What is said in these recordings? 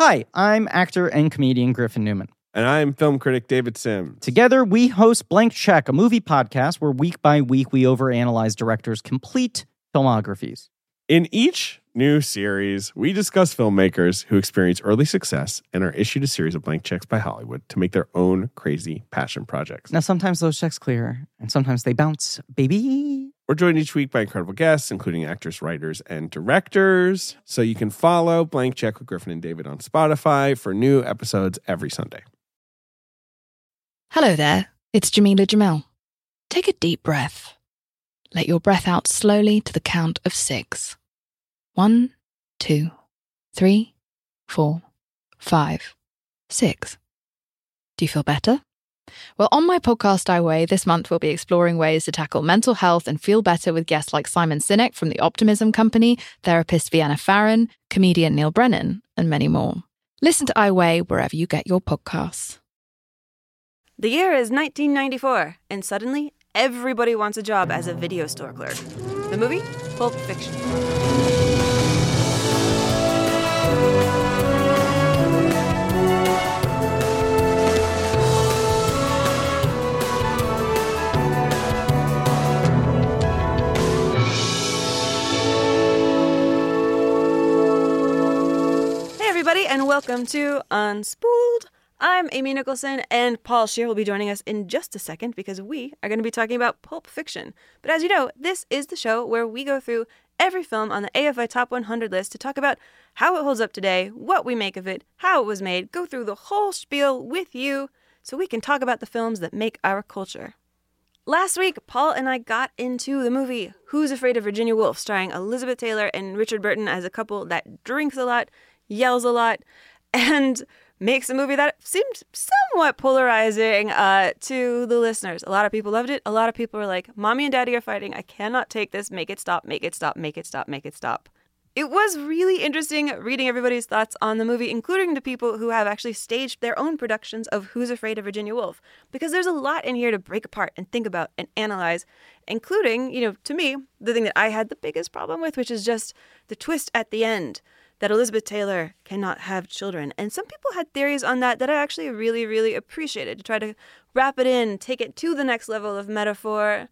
Hi, I'm actor and comedian Griffin Newman. And I'm film critic David Sim. Together, we host Blank Check, a movie podcast where week by week we overanalyze directors' complete filmographies. In each new series, we discuss filmmakers who experience early success and are issued a series of blank checks by Hollywood to make their own crazy passion projects. Now, sometimes those checks clear, and sometimes they bounce, baby. We're joined each week by incredible guests, including actors, writers, and directors. So you can follow Blank Check with Griffin and David on Spotify for new episodes every Sunday. Hello there, it's Jameela Jamil. Take a deep breath. Let your breath out slowly to the count of six. One, two, three, four, five, six. Do you feel better? Well, on my podcast, I Weigh, this month we'll be exploring ways to tackle mental health and feel better with guests like Simon Sinek from the Optimism Company, therapist Vienna Pharaon, comedian Neal Brennan, and many more. Listen to I Weigh wherever you get your podcasts. The year is 1994, and suddenly everybody wants a job as a video store clerk. The movie? Pulp Fiction. Everybody, and welcome to Unspooled. I'm Amy Nicholson, and Paul Scheer will be joining us in just a second because we are going to be talking about Pulp Fiction. But as you know, this is the show where we go through every film on the AFI Top 100 list to talk about how it holds up today, what we make of it, how it was made, go through the whole spiel with you so we can talk about the films that make our culture. Last week, Paul and I got into the movie Who's Afraid of Virginia Woolf, starring Elizabeth Taylor and Richard Burton as a couple that drinks a lot, yells a lot, and makes a movie that seemed somewhat polarizing uh, to the listeners. A lot of people loved it. A lot of people were like, Mommy and Daddy are fighting. I cannot take this. Make it stop. Make it stop. Make it stop. Make it stop. It was really interesting reading everybody's thoughts on the movie, including the people who have actually staged their own productions of Who's Afraid of Virginia Woolf, because there's a lot in here to break apart and think about and analyze, including, you know, to me, the thing that I had the biggest problem with, which is just the twist at the end that Elizabeth Taylor cannot have children. And some people had theories on that that I actually really, really appreciated to try to wrap it in, take it to the next level of metaphor.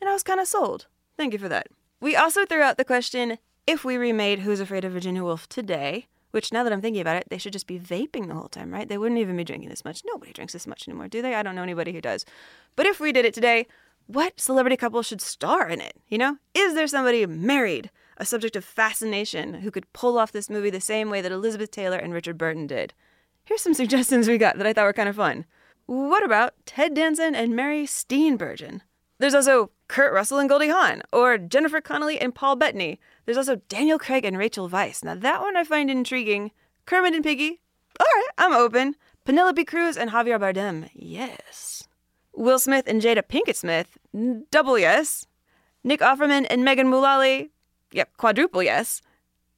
And I was kind of sold. Thank you for that. We also threw out the question if we remade Who's Afraid of Virginia Woolf today, which now that I'm thinking about it, they should just be vaping the whole time, right? They wouldn't even be drinking this much. Nobody drinks this much anymore, do they? I don't know anybody who does. But if we did it today, what celebrity couple should star in it? You know? Is there somebody married? A subject of fascination who could pull off this movie the same way that Elizabeth Taylor and Richard Burton did. Here's some suggestions we got that I thought were kind of fun. What about Ted Danson and Mary Steenburgen? There's also Kurt Russell and Goldie Hawn, or Jennifer Connelly and Paul Bettany. There's also Daniel Craig and Rachel Weisz. Now that one I find intriguing. Kermit and Piggy. All right, I'm open. Penelope Cruz and Javier Bardem. Yes. Will Smith and Jada Pinkett Smith. Double yes. Nick Offerman and Megan Mullally. Yep, quadruple yes.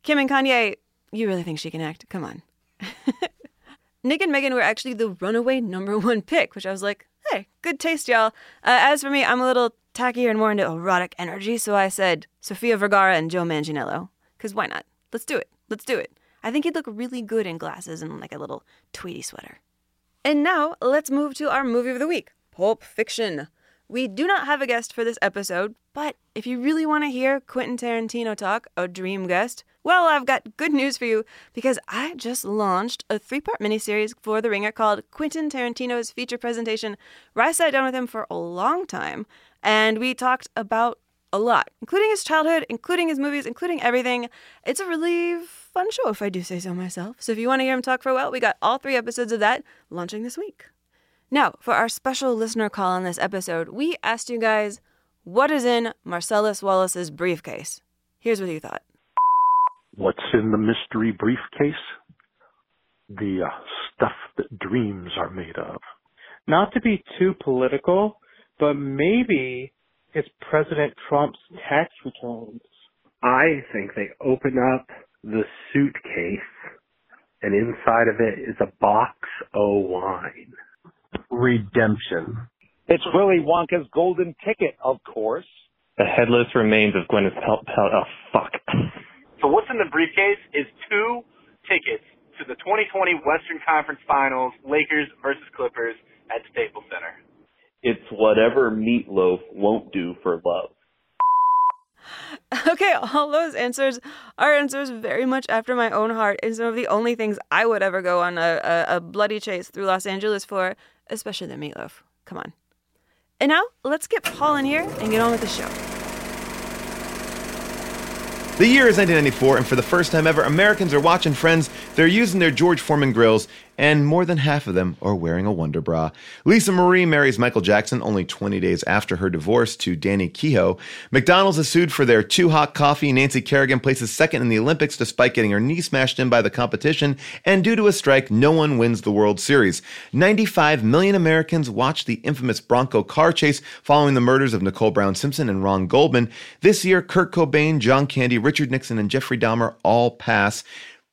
Kim and Kanye, you really think she can act? Come on. Nick and Megan were actually the runaway number one pick, which I was like, hey, good taste, y'all. Uh, as for me, I'm a little tackier and more into erotic energy, so I said Sofia Vergara and Joe Manganiello. Because why not? Let's do it. Let's do it. I think he'd look really good in glasses and like a little tweedy sweater. And now, let's move to our movie of the week Pulp Fiction. We do not have a guest for this episode, but if you really want to hear Quentin Tarantino talk, a dream guest, well, I've got good news for you because I just launched a three part miniseries for The Ringer called Quentin Tarantino's Feature Presentation, where I sat down with him for a long time and we talked about a lot, including his childhood, including his movies, including everything. It's a really fun show, if I do say so myself. So if you want to hear him talk for a while, we got all three episodes of that launching this week. Now, for our special listener call on this episode, we asked you guys what is in Marcellus Wallace's briefcase. Here's what you thought. What's in the mystery briefcase? the uh, stuff that dreams are made of. Not to be too political, but maybe it's President Trump's tax returns. I think they open up the suitcase and inside of it is a box of wine. Redemption. It's Willy Wonka's golden ticket, of course. The headless remains of Gwyneth Paltrow. Oh, fuck. So what's in the briefcase is two tickets to the 2020 Western Conference Finals, Lakers versus Clippers at Staples Center. It's whatever meatloaf won't do for love. Okay, all those answers are answers very much after my own heart and some of the only things I would ever go on a, a, a bloody chase through Los Angeles for, especially the meatloaf. Come on. And now, let's get Paul in here and get on with the show. The year is 1994, and for the first time ever, Americans are watching Friends. They're using their George Foreman grills, and more than half of them are wearing a Wonder Bra. Lisa Marie marries Michael Jackson only 20 days after her divorce to Danny Keough. McDonald's is sued for their too hot coffee. Nancy Kerrigan places second in the Olympics despite getting her knee smashed in by the competition. And due to a strike, no one wins the World Series. 95 million Americans watched the infamous Bronco car chase following the murders of Nicole Brown Simpson and Ron Goldman. This year, Kurt Cobain, John Candy, Richard Nixon, and Jeffrey Dahmer all pass.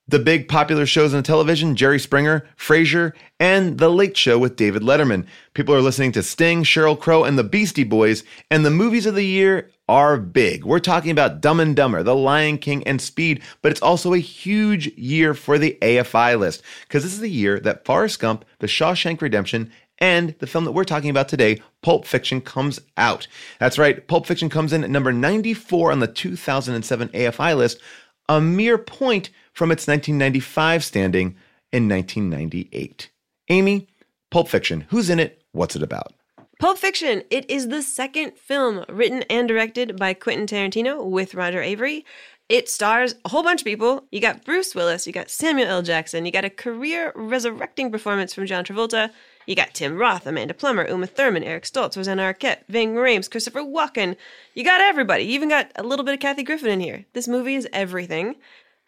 The big popular shows on television, Jerry Springer, Frasier, and The Late Show with David Letterman. People are listening to Sting, Sheryl Crow, and the Beastie Boys, and the movies of the year are big. We're talking about Dumb and Dumber, The Lion King, and Speed, but it's also a huge year for the AFI list, because this is the year that Forrest Gump, The Shawshank Redemption, and the film that we're talking about today, Pulp Fiction, comes out. That's right, Pulp Fiction comes in at number 94 on the 2007 AFI list, a mere point from its 1995 standing in 1998. Amy, Pulp Fiction, who's in it? What's it about? Pulp Fiction. It is the second film written and directed by Quentin Tarantino with Roger Avary. It stars a whole bunch of people. You got Bruce Willis, you got Samuel L. Jackson, you got a career resurrecting performance from John Travolta, you got Tim Roth, Amanda Plummer, Uma Thurman, Eric Stoltz, Rosanna Arquette, Ving Rhames, Christopher Walken. You got everybody. You even got a little bit of Kathy Griffin in here. This movie is everything.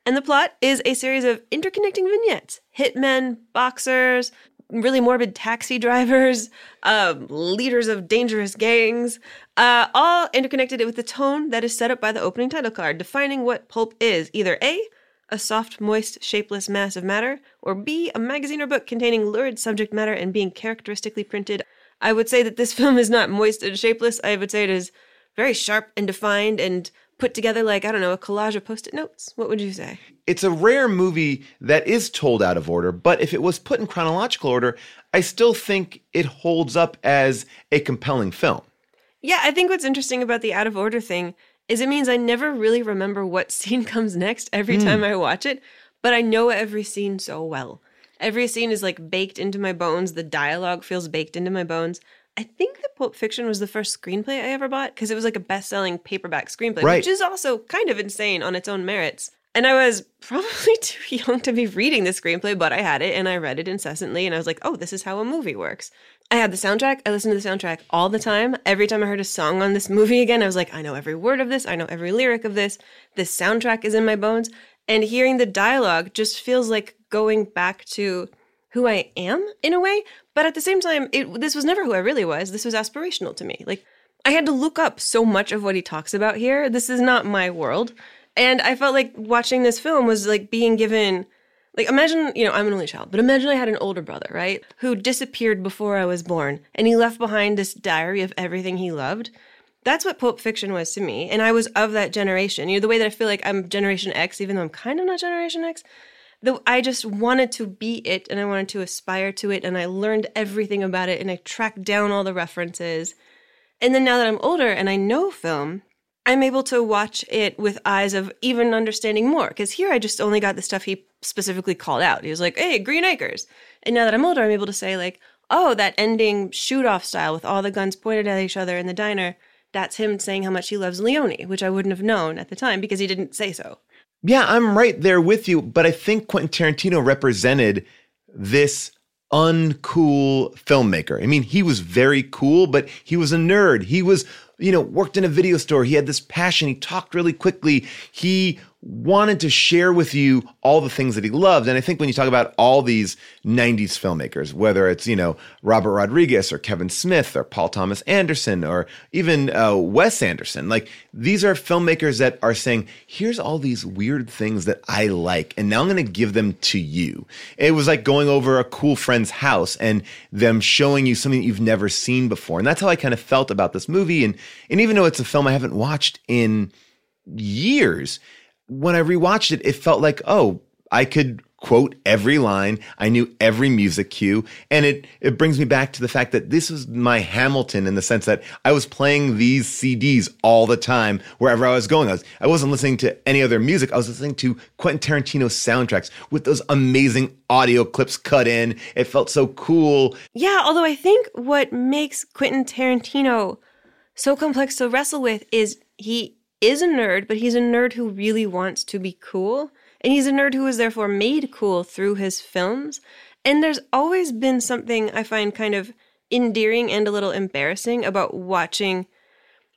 And the plot is a series of interconnecting vignettes hitmen, boxers, really morbid taxi drivers, um, leaders of dangerous gangs, uh, all interconnected with the tone that is set up by the opening title card, defining what pulp is either A, a soft, moist, shapeless mass of matter, or B, a magazine or book containing lurid subject matter and being characteristically printed. I would say that this film is not moist and shapeless. I would say it is very sharp and defined and put together like, I don't know, a collage of post it notes. What would you say? It's a rare movie that is told out of order, but if it was put in chronological order, I still think it holds up as a compelling film. Yeah, I think what's interesting about the out of order thing is it means I never really remember what scene comes next every mm. time I watch it, but I know every scene so well. Every scene is like baked into my bones. The dialogue feels baked into my bones. I think that Pulp Fiction was the first screenplay I ever bought because it was like a best selling paperback screenplay, right. which is also kind of insane on its own merits. And I was probably too young to be reading the screenplay, but I had it and I read it incessantly. And I was like, oh, this is how a movie works. I had the soundtrack. I listened to the soundtrack all the time. Every time I heard a song on this movie again, I was like, I know every word of this. I know every lyric of this. This soundtrack is in my bones. And hearing the dialogue just feels like going back to who I am in a way. But at the same time, it, this was never who I really was. This was aspirational to me. Like, I had to look up so much of what he talks about here. This is not my world. And I felt like watching this film was like being given, like, imagine, you know, I'm an only child, but imagine I had an older brother, right? Who disappeared before I was born and he left behind this diary of everything he loved. That's what Pulp Fiction was to me. And I was of that generation. You know, the way that I feel like I'm Generation X, even though I'm kind of not Generation X the, I just wanted to be it and I wanted to aspire to it and I learned everything about it and I tracked down all the references. And then now that I'm older and I know film, I'm able to watch it with eyes of even understanding more. Because here I just only got the stuff he specifically called out. He was like, hey, Green Acres. And now that I'm older, I'm able to say, like, oh, that ending shoot off style with all the guns pointed at each other in the diner, that's him saying how much he loves Leone, which I wouldn't have known at the time because he didn't say so. Yeah, I'm right there with you, but I think Quentin Tarantino represented this uncool filmmaker. I mean, he was very cool, but he was a nerd. He was, you know, worked in a video store. He had this passion. He talked really quickly. He wanted to share with you all the things that he loved. And I think when you talk about all these 90s filmmakers, whether it's, you know, Robert Rodriguez or Kevin Smith or Paul Thomas Anderson or even uh, Wes Anderson, like these are filmmakers that are saying, here's all these weird things that I like. And now I'm going to give them to you. It was like going over a cool friend's house and them showing you something that you've never seen before. And that's how I kind of felt about this movie. And, and even though it's a film I haven't watched in years, when I rewatched it, it felt like, oh, I could quote every line. I knew every music cue. And it, it brings me back to the fact that this was my Hamilton in the sense that I was playing these CDs all the time wherever I was going. I, was, I wasn't listening to any other music. I was listening to Quentin Tarantino soundtracks with those amazing audio clips cut in. It felt so cool. Yeah, although I think what makes Quentin Tarantino so complex to wrestle with is he is a nerd, but he's a nerd who really wants to be cool. And he's a nerd who is therefore made cool through his films. And there's always been something I find kind of endearing and a little embarrassing about watching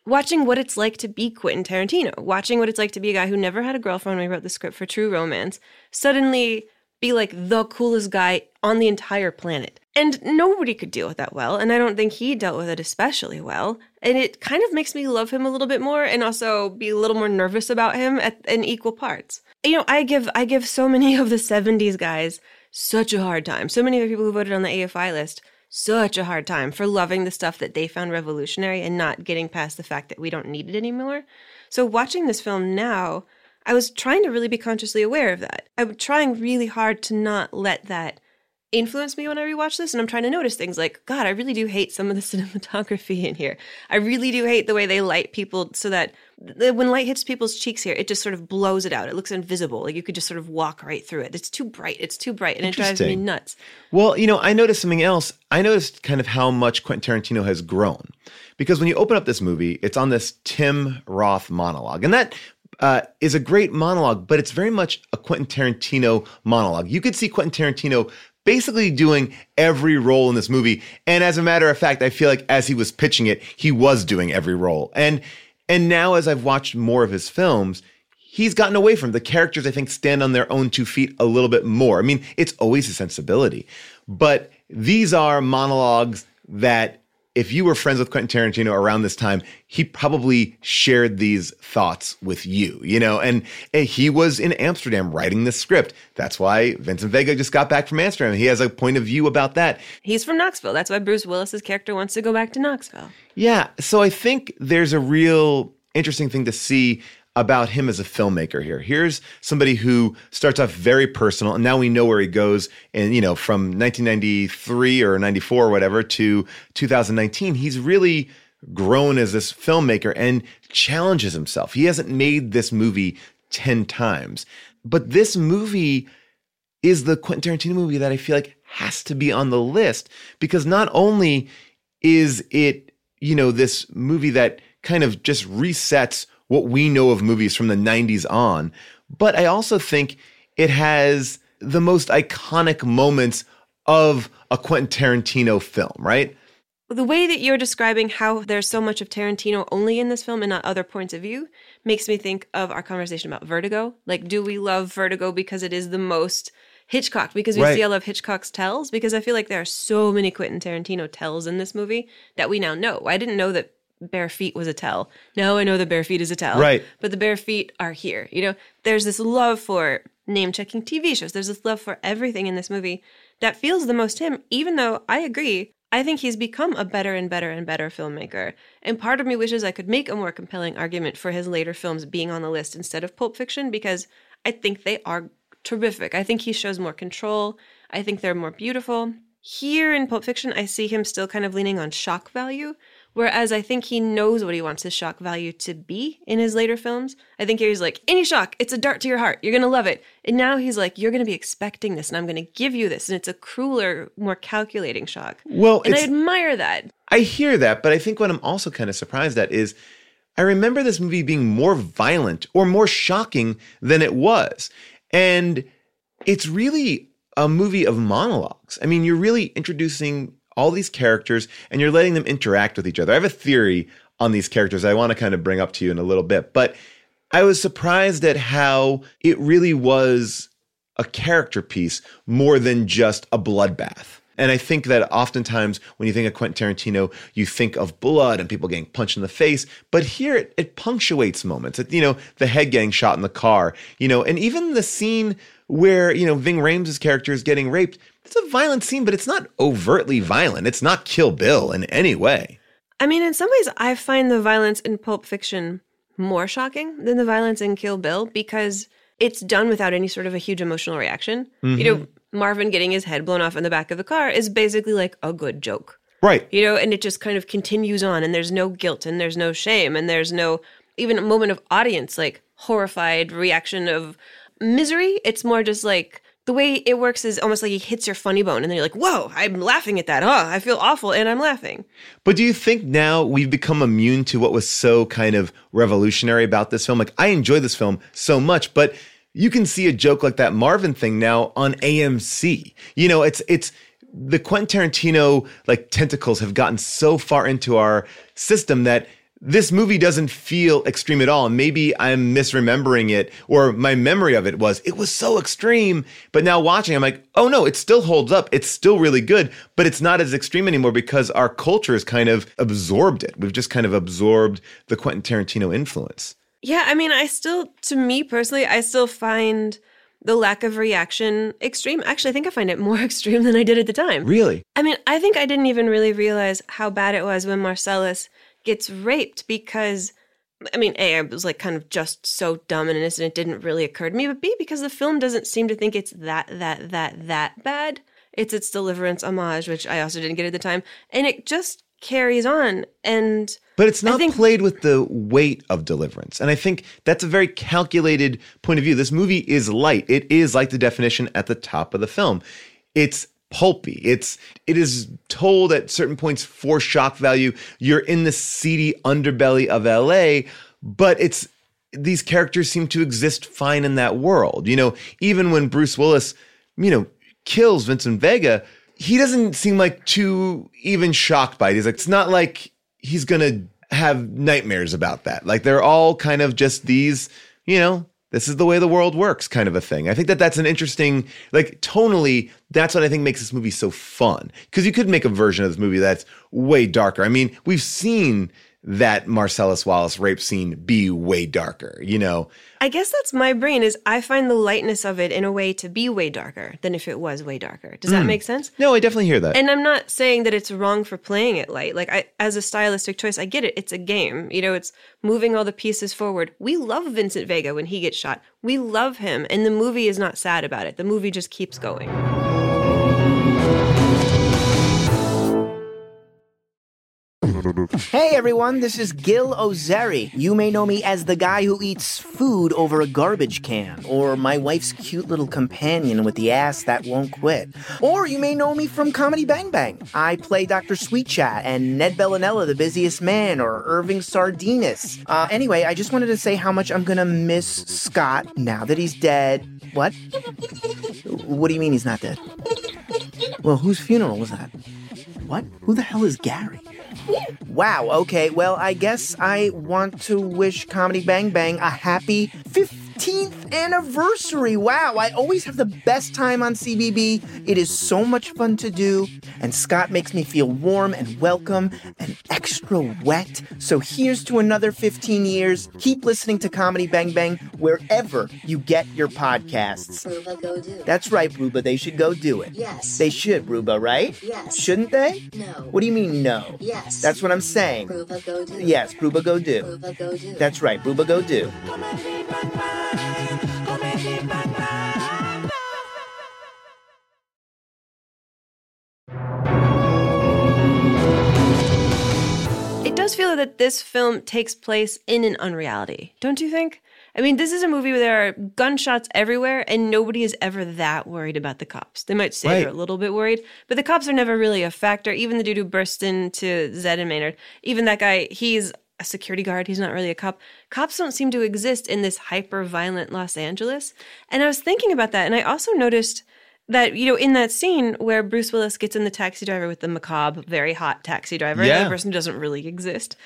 watching what it's like to be Quentin Tarantino, watching what it's like to be a guy who never had a girlfriend when he wrote the script for True Romance, suddenly be like the coolest guy on the entire planet. And nobody could deal with that well. And I don't think he dealt with it especially well. And it kind of makes me love him a little bit more and also be a little more nervous about him at, in equal parts. You know, I give I give so many of the 70s guys such a hard time. So many of the people who voted on the AFI list such a hard time for loving the stuff that they found revolutionary and not getting past the fact that we don't need it anymore. So watching this film now, I was trying to really be consciously aware of that. I'm trying really hard to not let that influence me when I rewatch this, and I'm trying to notice things like, God, I really do hate some of the cinematography in here. I really do hate the way they light people so that when light hits people's cheeks here, it just sort of blows it out. It looks invisible. Like you could just sort of walk right through it. It's too bright. It's too bright, and it drives me nuts. Well, you know, I noticed something else. I noticed kind of how much Quentin Tarantino has grown. Because when you open up this movie, it's on this Tim Roth monologue. And that uh, is a great monologue, but it's very much a Quentin Tarantino monologue. You could see Quentin Tarantino basically doing every role in this movie. And as a matter of fact, I feel like as he was pitching it, he was doing every role. And and now as I've watched more of his films, he's gotten away from the characters I think stand on their own two feet a little bit more. I mean, it's always a sensibility, but these are monologues that if you were friends with Quentin Tarantino around this time, he probably shared these thoughts with you, you know, and, and, he was in Amsterdam writing this script. That's why Vincent Vega just got back from Amsterdam. He has a point of view about that. He's from Knoxville. That's why Bruce Willis's character wants to go back to Knoxville. Yeah. So I think there's a real interesting thing to see about him as a filmmaker here. Here's somebody who starts off very personal, and now we know where he goes. And you know, from 1993 or 94 or whatever to 2019, he's really grown as this filmmaker and challenges himself. He hasn't made this movie 10 times, but this movie is the Quentin Tarantino movie that I feel like has to be on the list because not only is it, you know, this movie that kind of just resets what we know of movies from the 90s on. But I also think it has the most iconic moments of a Quentin Tarantino film, right? The way that you're describing how there's so much of Tarantino only in this film and not other points of view makes me think of our conversation about Vertigo. Like, do we love Vertigo because it is the most Hitchcock? Because we right. see all of Hitchcock's tells? Because I feel like there are so many Quentin Tarantino tells in this movie that we now know. I didn't know that bare feet was a tell. Now I know the bare feet is a tell. Right. But the bare feet are here. You know, there's this love for name checking TV shows. There's this love for everything in this movie that feels the most him, even though I agree. I think he's become a better and better and better filmmaker. And part of me wishes I could make a more compelling argument for his later films being on the list instead of Pulp Fiction because I think they are terrific. I think he shows more control. I think they're more beautiful. Here in Pulp Fiction, I see him still kind of leaning on shock value, Whereas I think he knows what he wants his shock value to be in his later films. I think he's like, any shock, it's a dart to your heart. You're going to love it. And now he's like, you're going to be expecting this and I'm going to give you this. And it's a crueler, more calculating shock. Well, and I admire that. I hear that. But I think what I'm also kind of surprised at is I remember this movie being more violent or more shocking than it was. And it's really a movie of monologues. I mean, you're really introducing all these characters and you're letting them interact with each other. I have a theory on these characters I want to kind of bring up to you in a little bit, but I was surprised at how it really was a character piece more than just a bloodbath. And I think that oftentimes when you think of Quentin Tarantino, you think of blood and people getting punched in the face. But here it, it punctuates moments. It, you know, the head getting shot in the car, you know, and even the scene where, you know, Ving Rhames' character is getting raped. It's a violent scene, but it's not overtly violent. It's not Kill Bill in any way. I mean, in some ways, I find the violence in Pulp Fiction more shocking than the violence in Kill Bill because it's done without any sort of a huge emotional reaction. Mm-hmm. You know, Marvin getting his head blown off in the back of the car is basically like a good joke. Right. You know, and it just kind of continues on and there's no guilt and there's no shame and there's no even a moment of audience like horrified reaction of misery. It's more just like the way it works is almost like he hits your funny bone and then you're like, whoa, I'm laughing at that. Oh, I feel awful and I'm laughing. But do you think now we've become immune to what was so kind of revolutionary about this film? Like, I enjoy this film so much, but you can see a joke like that Marvin thing now on AMC. You know, it's it's the Quentin Tarantino like tentacles have gotten so far into our system that this movie doesn't feel extreme at all. And maybe I'm misremembering it, or my memory of it was it was so extreme. But now watching, I'm like, oh no, it still holds up. It's still really good, but it's not as extreme anymore because our culture has kind of absorbed it. We've just kind of absorbed the Quentin Tarantino influence. Yeah, I mean, I still, to me personally, I still find the lack of reaction extreme. Actually, I think I find it more extreme than I did at the time. Really? I mean, I think I didn't even really realize how bad it was when Marcellus gets raped because I mean, A, I was like kind of just so dumb and innocent it didn't really occur to me, but B, because the film doesn't seem to think it's that, that, that, that bad. It's its deliverance homage, which I also didn't get at the time. And it just carries on. And But it's not think- played with the weight of deliverance. And I think that's a very calculated point of view. This movie is light. It is like the definition at the top of the film. It's pulpy. It's it is told at certain points for shock value. You're in the seedy underbelly of LA, but it's these characters seem to exist fine in that world. You know, even when Bruce Willis, you know, kills Vincent Vega, he doesn't seem like too even shocked by it. He's like, it's not like he's gonna have nightmares about that. Like they're all kind of just these, you know, this is the way the world works kind of a thing. I think that that's an interesting, like tonally, that's what I think makes this movie so fun. Because you could make a version of this movie that's way darker. I mean, we've seen that Marcellus Wallace rape scene be way darker, you know? I guess that's my brain is I find the lightness of it in a way to be way darker than if it was way darker. Does that Mm. make sense? No, I definitely hear that. And I'm not saying that it's wrong for playing it light. Like I as a stylistic choice, I get it. It's a game. You know, it's moving all the pieces forward. We love Vincent Vega when he gets shot. We love him and the movie is not sad about it. The movie just keeps going. Hey everyone, this is Gil Ozeri. You may know me as the guy who eats food over a garbage can, or my wife's cute little companion with the ass that won't quit. Or you may know me from Comedy Bang Bang. I play Dr. Sweet Chat and Ned Bellinella, the busiest man, or Irving Sardinus. Uh, anyway, I just wanted to say how much I'm gonna miss Scott now that he's dead. What? What do you mean he's not dead? Well, whose funeral was that? What? Who the hell is Gary? Wow, okay, well, I guess I want to wish Comedy Bang Bang a happy 15th anniversary. Wow, I always have the best time on CBB. It is so much fun to do, and Scott makes me feel warm and welcome and extra wet. So here's to another 15 years. Keep listening to Comedy Bang Bang wherever you get your podcasts. Ruba, go do. That's right, Ruba. They should go do it. Yes. They should, Ruba, right? Yes. Shouldn't they? No. What do you mean, no? Yes. That's what I'm saying. Yes, Ruba, go do. That's right, Ruba, go do. It does feel that this film takes place in an unreality, don't you think? I mean, this is a movie where there are gunshots everywhere and nobody is ever that worried about the cops. They might say they're a little bit worried, but the cops are never really a factor. Even the dude who burst into Zed and Maynard, even that guy, he's a security guard. He's not really a cop. Cops don't seem to exist in this hyper violent Los Angeles. And I was thinking about that. And I also noticed that, you know, in that scene where Bruce Willis gets in the taxi driver with the macabre, very hot taxi driver, Yeah. the person doesn't really exist.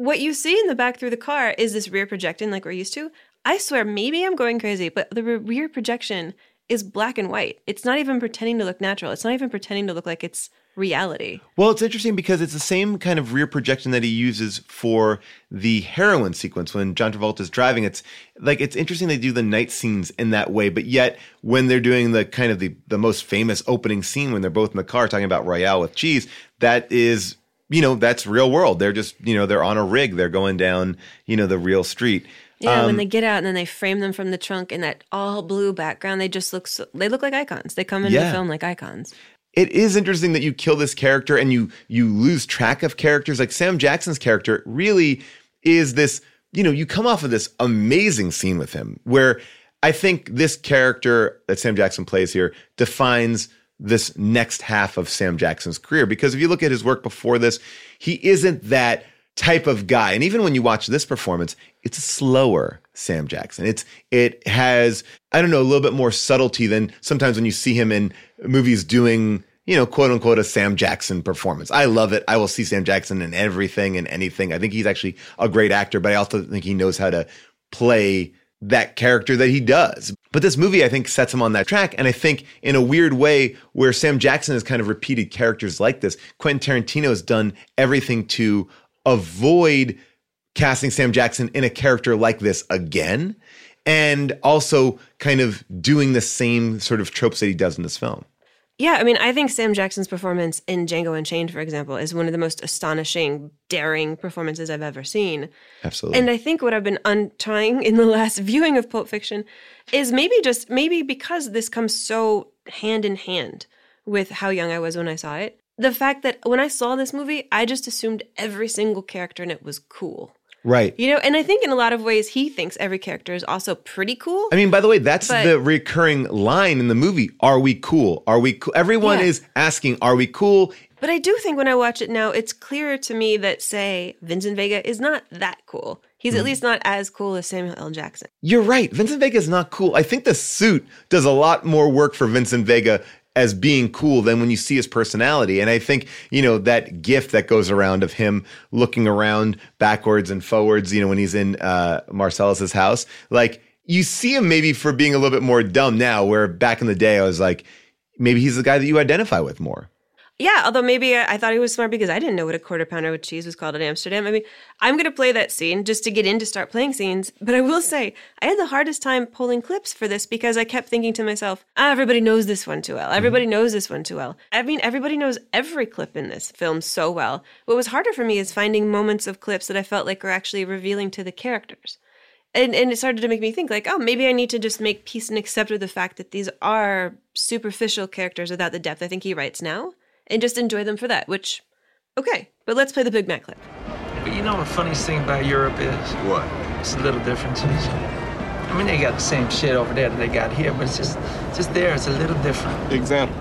What you see in the back through the car is this rear projection like we're used to. I swear, maybe I'm going crazy, but the rear projection is black and white. It's not even pretending to look natural. It's not even pretending to look like it's reality. Well, it's interesting because it's the same kind of rear projection that he uses for the heroin sequence when John Travolta is driving. It's like it's interesting they do the night scenes in that way, but yet when they're doing the kind of the the most famous opening scene when they're both in the car talking about Royale with cheese, that is you know that's real world. They're just you know they're on a rig. They're going down you know the real street. Yeah, Um, when they get out and then they frame them from the trunk in that all blue background, they just look so, they look like icons. They come into Yeah. the film like icons. it is interesting that you kill this character and you you lose track of characters like Sam Jackson's character really is this you know you come off of this amazing scene with him where I think this character that Sam Jackson plays here defines this next half of Sam Jackson's career. Because if you look at his work before this he isn't that type of guy. And even when you watch this performance it's a slower Sam Jackson. It's it has I don't know a little bit more subtlety than sometimes when you see him in movies doing you know quote unquote a Sam Jackson performance. I love it. I will see Sam Jackson in everything and anything. I think he's actually a great actor but I also think he knows how to play that character that he does. But this movie, I think, sets him on that track. And I think in a weird way, where Sam Jackson has kind of repeated characters like this, Quentin Tarantino has done everything to avoid casting Sam Jackson in a character like this again. And also kind of doing the same sort of tropes that he does in this film. Yeah, I mean, I think Sam Jackson's performance in Django Unchained, for example, is one of the most astonishing, daring performances I've ever seen. Absolutely. And I think what I've been untrying in the last viewing of Pulp Fiction is maybe just maybe because this comes so hand in hand with how young I was when I saw it. The fact that when I saw this movie, I just assumed every single character in it was cool. Right. You know, and I think in a lot of ways he thinks every character is also pretty cool. I mean, by the way, that's But- the recurring line in the movie. Are we cool? Are we cool? Everyone Yeah. is asking, are we cool? But I do think when I watch it now, it's clearer to me that, say, Vincent Vega is not that cool. He's Mm-hmm. at least not as cool as Samuel L. Jackson. You're right. Vincent Vega is not cool. I think the suit does a lot more work for Vincent Vega as being cool than when you see his personality. And I think, you know, that gift that goes around of him looking around backwards and forwards, you know, when he's in uh Marcellus's house, like you see him maybe for being a little bit more dumb now, where back in the day I was like, maybe he's the guy that you identify with more. Yeah, although maybe I, I thought he was smart because I didn't know what a quarter pounder with cheese was called in Amsterdam. I mean, I'm going to play that scene just to get in to start playing scenes. But I will say, I had the hardest time pulling clips for this because I kept thinking to myself, ah, everybody knows this one too well. Everybody knows this one too well. I mean, everybody knows every clip in this film so well. What was harder for me is finding moments of clips that I felt like were actually revealing to the characters. And, and it started to make me think like, oh, maybe I need to just make peace and accept with the fact that these are superficial characters without the depth I think he writes now and just enjoy them for that, which, okay, but let's play the Big Mac clip. But you know what the funniest thing about Europe is? What? It's the little differences. I mean, they got the same shit over there that they got here, but it's just, just there, it's a little different. Example?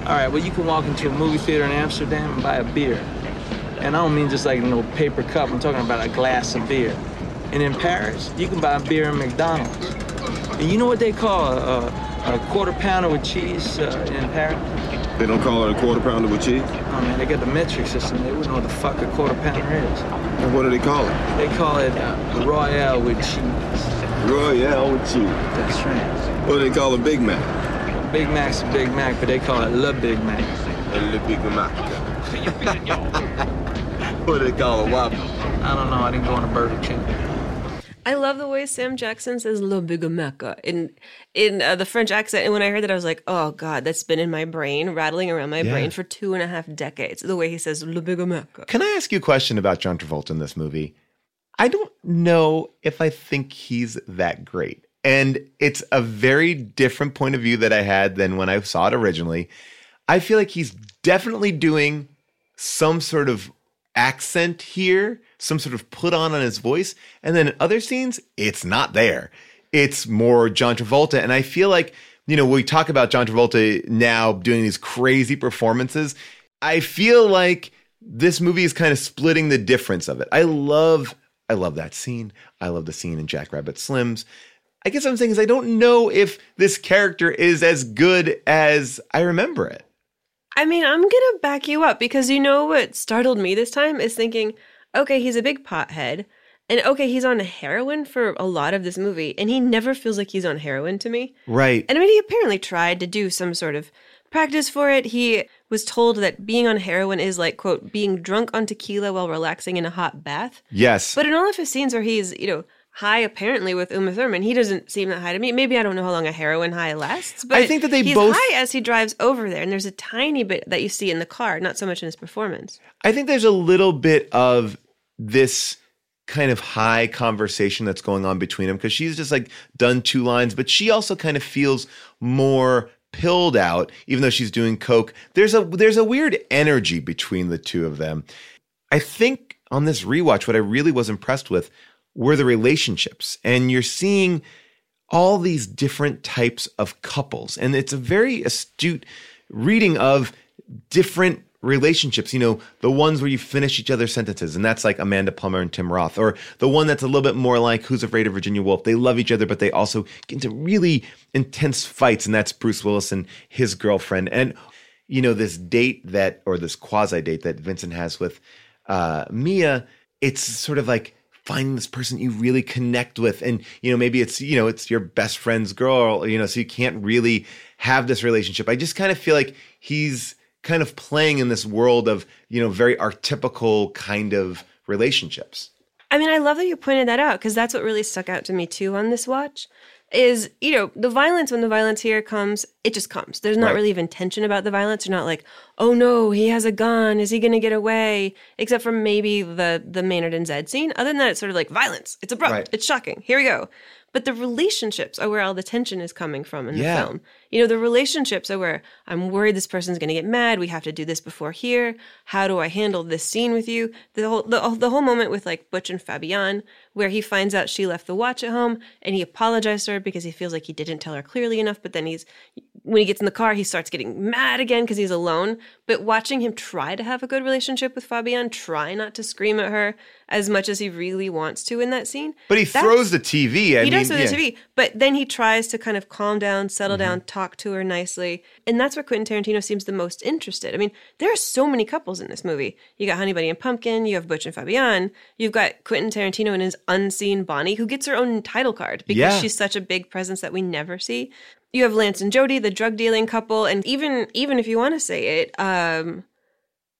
All right, well, you can walk into a movie theater in Amsterdam and buy a beer. And I don't mean just like no paper cup, I'm talking about a glass of beer. And in Paris, you can buy a beer in McDonald's. And you know what they call a, a quarter pounder with cheese uh, in Paris? They don't call it a quarter pounder with cheese? Oh man, they got the metric system. They wouldn't know what the fuck a quarter pounder is. And what do they call it? They call it uh, Royale with cheese. Royale with cheese. That's right. What do they call a Big Mac? Big Mac's a Big Mac, but they call it Le Big Mac. Le Big Mac. what do they call a Whopper? I don't know. I didn't go on a Burger King. I love the way Sam Jackson says "Le Big in in uh, the French accent, and when I heard that, I was like, "Oh God, that's been in my brain, rattling around my Yeah. brain for two and a half decades." The way he says "Le Big Can I ask you a question about John Travolta in this movie? I don't know if I think he's that great. And it's a very different point of view that I had than when I saw it originally. I feel like he's definitely doing some sort of accent here, some sort of put on on his voice. And then in other scenes, it's not there. It's more John Travolta. And I feel like, you know, we talk about John Travolta now doing these crazy performances. I feel like this movie is kind of splitting the difference of it. I love, I love that scene. I love the scene in Jackrabbit Slims. I guess I'm saying is I don't know if this character is as good as I remember it. I mean, I'm gonna back you up because you know what startled me this time is thinking, okay, he's a big pothead. And okay, he's on heroin for a lot of this movie, and he never feels like he's on heroin to me. Right. And I mean, he apparently tried to do some sort of practice for it. He was told that being on heroin is like, quote, being drunk on tequila while relaxing in a hot bath. Yes. But in all of his scenes where he's, you know, high apparently with Uma Thurman, he doesn't seem that high to me. Maybe I don't know how long a heroin high lasts, but I think that they he's both- high as he drives over there, and there's a tiny bit that you see in the car, not so much in his performance. I think there's a little bit of this kind of high conversation that's going on between them because she's just like done two lines, but she also kind of feels more pilled out, even though she's doing coke. There's a there's a weird energy between the two of them. I think on this rewatch, what I really was impressed with were the relationships, and you're seeing all these different types of couples, and it's a very astute reading of different relationships. You know, the ones where you finish each other's sentences, and that's like Amanda Plummer and Tim Roth, or the one that's a little bit more like Who's Afraid of Virginia Woolf. They love each other, but they also get into really intense fights, and that's Bruce Willis and his girlfriend. And you know, this date that, or this quasi date that Vincent has with uh, Mia, it's sort of like finding this person you really connect with and you know maybe it's you know it's your best friend's girl you know so you can't really have this relationship i just kind of feel like he's kind of playing in this world of you know very archetypical kind of relationships I mean, I love that you pointed that out because that's what really stuck out to me too on this watch. Is you know the violence when the violence here comes, it just comes. There's not Right. really even tension about the violence. You're not like, oh no, he has a gun. Is he going to get away? Except for maybe the the Maynard and Zed scene. Other than that, it's sort of like violence. It's abrupt. Right. It's shocking. Here we go. But the relationships are where all the tension is coming from in Yeah. the film. You know, the relationships are where I'm worried this person's going to get mad. We have to do this before here. How do I handle this scene with you? The whole the, the whole moment with like Butch and Fabienne, where he finds out she left the watch at home and he apologized to her because he feels like he didn't tell her clearly enough. But then he's when he gets in the car, he starts getting mad again because he's alone. But watching him try to have a good relationship with Fabienne, try not to scream at her as much as he really wants to in that scene. but he throws the tv I he mean, does throw yeah. the TV, but then he tries to kind of calm down, settle down, mm-hmm. talk to her nicely, and that's where Quentin Tarantino seems the most interested. I mean, there are so many couples in this movie. You got Honey Bunny and Pumpkin, you have Butch and Fabienne, you've got Quentin Tarantino and his unseen Bonnie, who gets her own title card because Yeah. she's such a big presence that we never see. You have Lance and Jody, the drug dealing couple, and even even if you want to say it, um,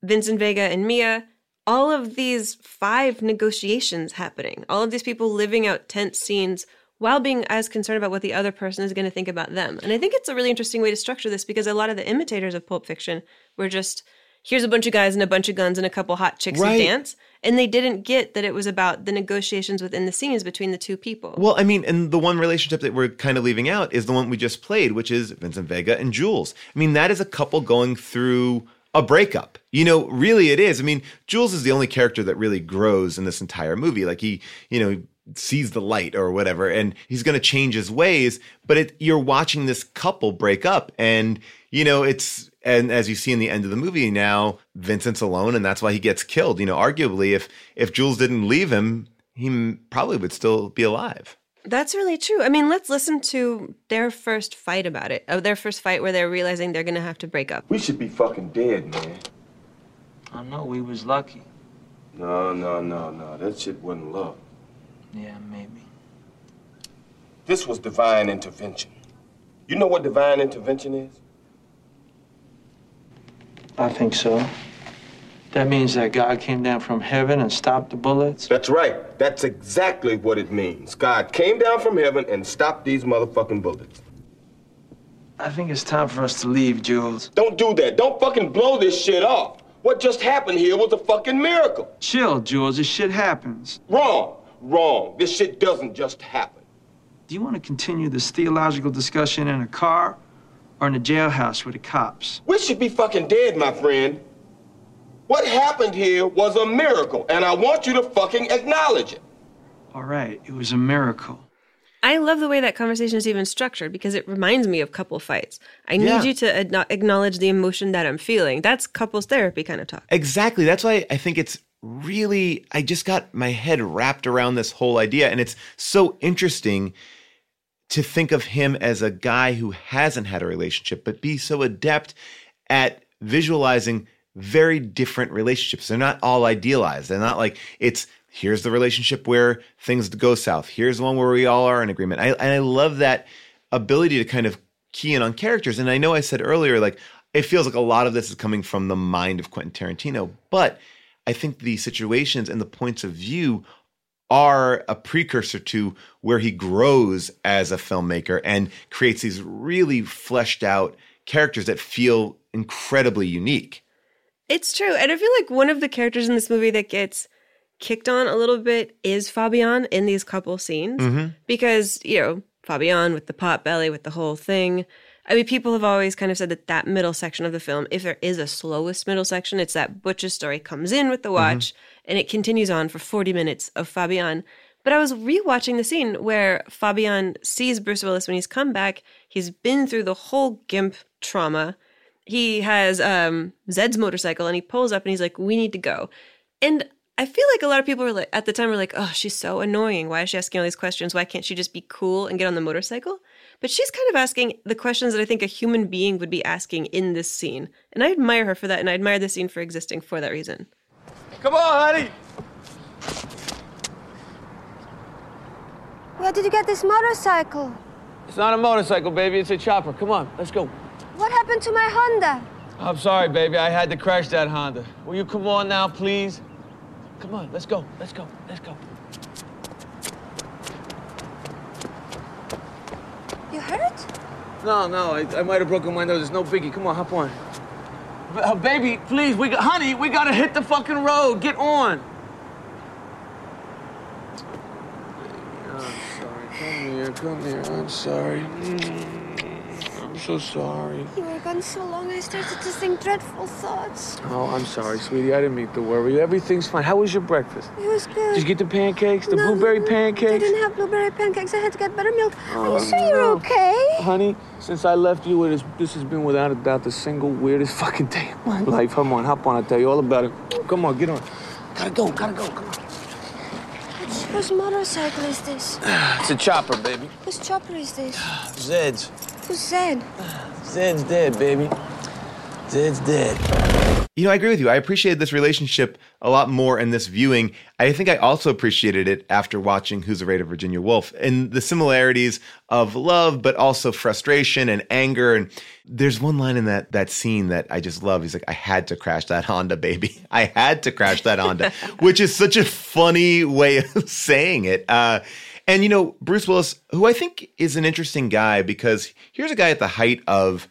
Vincent Vega and Mia, all of these five negotiations happening, all of these people living out tense scenes while being as concerned about what the other person is going to think about them. And I think it's a really interesting way to structure this because a lot of the imitators of Pulp Fiction were just here's a bunch of guys and a bunch of guns and a couple hot chicks Right. who dance. And they didn't get that it was about the negotiations within the scenes between the two people. Well, I mean, and the one relationship that we're kind of leaving out is the one we just played, which is Vincent Vega and Jules. I mean, that is a couple going through a breakup. You know, really it is. I mean, Jules is the only character that really grows in this entire movie. Like he, you know, sees the light or whatever and he's going to change his ways, but it, you're watching this couple break up and you know, it's and as you see in the end of the movie now, Vincent's alone and that's why he gets killed. You know, arguably if if Jules didn't leave him, he probably would still be alive. That's really true. I mean, let's listen to their first fight about it. Of their first fight where they're realizing they're going to have to break up. We should be fucking dead, man. I know we was lucky. No, no, no, no. That shit wasn't love. Yeah, maybe. This was divine intervention. You know what divine intervention is? I think so. That means that God came down from heaven and stopped the bullets? That's right. That's exactly what it means. God came down from heaven and stopped these motherfucking bullets. I think it's time for us to leave, Jules. Don't do that. Don't fucking blow this shit off. What just happened here was a fucking miracle. Chill, Jules. This shit happens. Wrong. Wrong. This shit doesn't just happen. Do you want to continue this theological discussion in a car or in a jailhouse with the cops? We should be fucking dead, my friend. What happened here was a miracle, and I want you to fucking acknowledge it. All right, it was a miracle. I love the way that conversation is even structured because it reminds me of couple fights. I Yeah. need you to ad- acknowledge the emotion that I'm feeling. That's couples therapy kind of talk. Exactly. That's why I think it's really, I just got my head wrapped around this whole idea. And it's so interesting to think of him as a guy who hasn't had a relationship, but be so adept at visualizing very different relationships. They're not all idealized. They're not like it's here's the relationship where things go south. Here's one where we all are in agreement. I, and I love that ability to kind of key in on characters. And I know I said earlier, like it feels like a lot of this is coming from the mind of Quentin Tarantino, but I think the situations and the points of view are a precursor to where he grows as a filmmaker and creates these really fleshed out characters that feel incredibly unique. It's true. And I feel like one of the characters in this movie that gets kicked on a little bit is Fabienne in these couple scenes. Mhm. Because, you know, Fabienne with the pot belly, with the whole thing. I mean, people have always kind of said that that middle section of the film, if there is a slowest middle section, it's that Butch's story comes in with the watch and it continues on for 40 minutes of Fabienne. But I was rewatching the scene where Fabienne sees Bruce Willis when he's come back. He's been through the whole GIMP trauma. He has um, Zed's motorcycle and he pulls up and he's like, We need to go. And I feel like a lot of people were like, at the time, were like, Oh, she's so annoying. Why is she asking all these questions? Why can't she just be cool and get on the motorcycle? But she's kind of asking the questions that I think a human being would be asking in this scene. And I admire her for that. And I admire the scene for existing for that reason. Come on, honey. Where did you get this motorcycle? It's not a motorcycle, baby. It's a chopper. Come on, let's go. What happened to my Honda? I'm sorry, baby. I had to crash that Honda. Will you come on now, please? Come on, let's go. Let's go. Let's go. Hurt? No, no, I, I might have broken my nose. It's no biggie. Come on, hop on. B- uh, baby, please, we got, honey, we gotta hit the fucking road. Get on. I'm sorry. Come here, come here. I'm sorry. Mm, so sorry. You were gone so long, I started to think dreadful thoughts. Oh, I'm sorry, sweetie. I didn't mean to worry. Everything's fine. How was your breakfast? It was good. Did you get the pancakes, the No, blueberry pancakes? I didn't have blueberry pancakes. I had to get buttermilk. Oh, Are Oh, you sure you're okay? Honey, since I left you, it is, this has been without a doubt the single weirdest fucking day of my life. Come on, hop on. I'll tell you all about it. Come on, get on. Gotta go, gotta go. Come on. Whose motorcycle is this? It's a chopper, baby. Whose chopper is this? Zed's. Who's Zed? Zed's dead, baby. Zed's dead. You know, I agree with you. I appreciated this relationship a lot more in this viewing. I think I also appreciated it after watching Who's Afraid of Virginia Woolf and the similarities of love, but also frustration and anger. And there's one line in that that scene that I just love. He's like, "I had to crash that Honda, baby. I had to crash that Honda," which is such a funny way of saying it. Uh, and you know, Bruce Willis, who I think is an interesting guy because here's a guy at the height of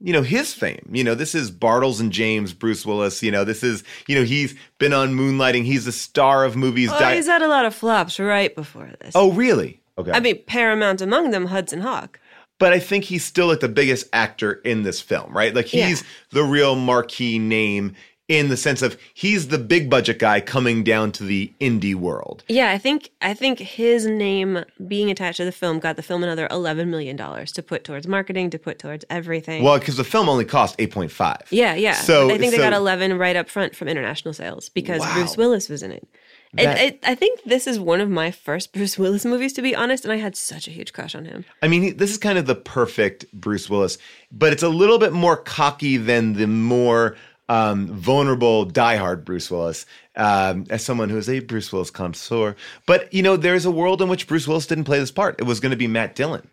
you know his fame. You know this is bartles and james bruce willis. You know this is you know he's been on moonlighting. He's the star of movies. Oh, Di- he's had a lot of flops right before this. oh really? Okay. I mean, paramount among them, Hudson Hawk. but i think he's still like the biggest actor in this film right? Like Yeah. he's the real marquee name in the sense of he's the big budget guy coming down to the indie world Yeah, I think I think his name being attached to the film got the film another eleven million dollars to put towards marketing, to put towards everything. well because the film only cost 8.5 yeah, yeah. so I think they so- got eleven right up front from international sales because Wow. Bruce Willis was in it. And That- it, I think this is one of my first Bruce Willis movies, to be honest, and I had such a huge crush on him. I mean, this is kind of the perfect Bruce Willis, but it's a little bit more cocky than the more um, vulnerable, diehard Bruce Willis. Um, as someone who is a Bruce Willis connoisseur, but you know, there's a world in which Bruce Willis didn't play this part. It was going to be Matt Dillon,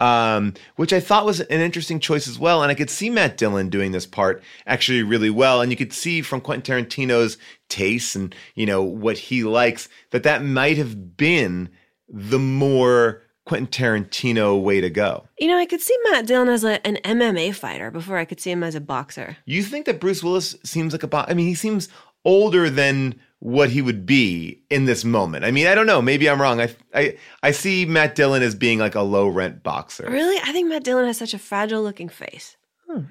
um, which I thought was an interesting choice as well. And I could see Matt Dillon doing this part actually really well. And you could see from Quentin Tarantino's tastes and you know what he likes that that might have been the more Quentin Tarantino way to go. You know, I could see Matt Dillon as a, an MMA fighter before I could see him as a boxer. You think that Bruce Willis seems like a bo- I mean, he seems older than what he would be in this moment. I mean, I don't know. Maybe I'm wrong. I I I see Matt Dillon as being like a low rent boxer. Really? I think Matt Dillon has such a fragile looking face.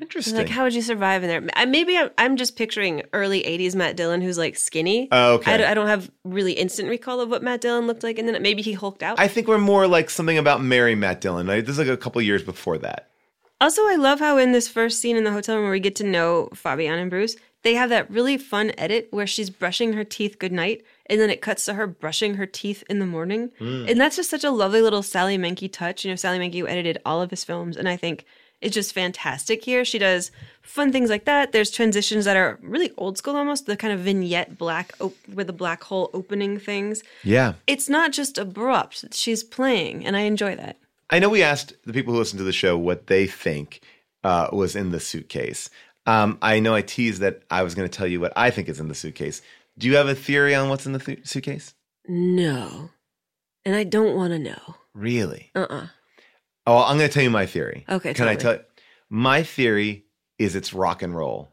Interesting. Like, how would you survive in there? I- Maybe I'm, I'm just picturing early 80s Matt Dillon who's like skinny. Oh, okay. I, don't- have really instant recall of what Matt Dillon looked like. And then maybe he hulked out. I think we're more like something about Mary Matt Dillon. Right? This is like a couple years before that. Also, I love how in this first scene in the hotel room where we get to know Fabienne and Bruce, they have that really fun edit where she's brushing her teeth goodnight, and then it cuts to her brushing her teeth in the morning. Mm. And that's just such a lovely little Sally Menke touch. You know, Sally Menke who edited all of his films, and I think is just fantastic here. She does fun things like that. There's transitions that are really old school almost, the kind of vignette black op- with the black hole opening things. Yeah. It's not just abrupt. She's playing, and I enjoy that. I know we asked the people who listen to the show what they think uh, was in the suitcase. Um, I know I teased that I was going to tell you what I think is in the suitcase. Do you have a theory on what's in the th- suitcase? No. And I don't want to know. Really? Uh-uh. Oh, I'm going to tell you my theory. Okay, Can tell I tell you? My theory is it's rock and roll.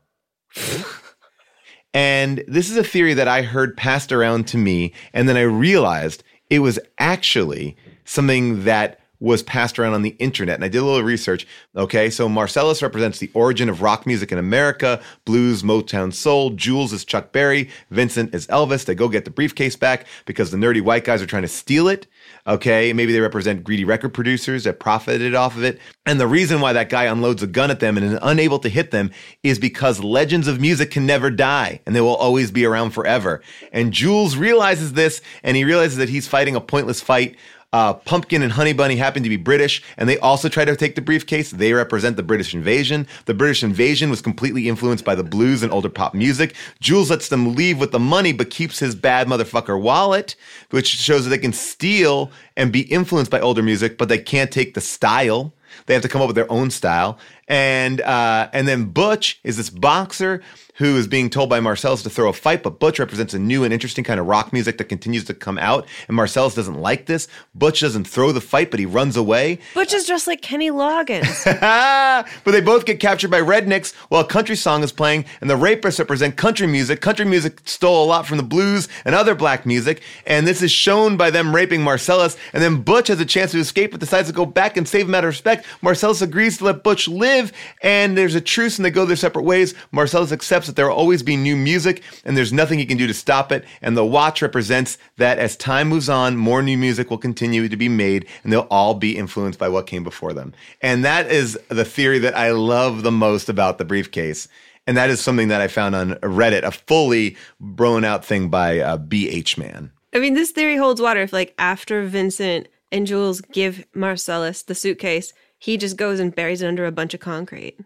and this is a theory that I heard passed around to me, and then I realized it was actually something that was passed around on the internet. And I did a little research. Okay, so Marcellus represents the origin of rock music in America, blues, Motown, soul. Jules is Chuck Berry. Vincent is Elvis. They go get the briefcase back because the nerdy white guys are trying to steal it. Okay, maybe they represent greedy record producers that profited off of it. And the reason why that guy unloads a gun at them and is unable to hit them is because legends of music can never die and they will always be around forever. And Jules realizes this and he realizes that he's fighting a pointless fight. Uh, Pumpkin and Honey Bunny happen to be British, and they also try to take the briefcase. They represent the British invasion. The British invasion was completely influenced by the blues and older pop music. Jules lets them leave with the money, but keeps his bad motherfucker wallet, which shows that they can steal and be influenced by older music, but they can't take the style. They have to come up with their own style. And uh, and then Butch is this boxer who is being told by Marcellus to throw a fight, but Butch represents a new and interesting kind of rock music that continues to come out. And Marcellus doesn't like this. Butch doesn't throw the fight, but he runs away. Butch is dressed like Kenny Loggins. but they both get captured by rednecks while a country song is playing, and the rapists represent country music. Country music stole a lot from the blues and other black music, and this is shown by them raping Marcellus. And then Butch has a chance to escape, but decides to go back and save him out of respect. Marcellus agrees to let Butch live, and there's a truce, and they go their separate ways. Marcellus accepts that there will always be new music, and there's nothing he can do to stop it. And the watch represents that as time moves on, more new music will continue to be made, and they'll all be influenced by what came before them. And that is the theory that I love the most about the briefcase. And that is something that I found on Reddit, a fully blown out thing by uh, BH Man. I mean, this theory holds water if, like, after Vincent and Jules give Marcellus the suitcase, he just goes and buries it under a bunch of concrete.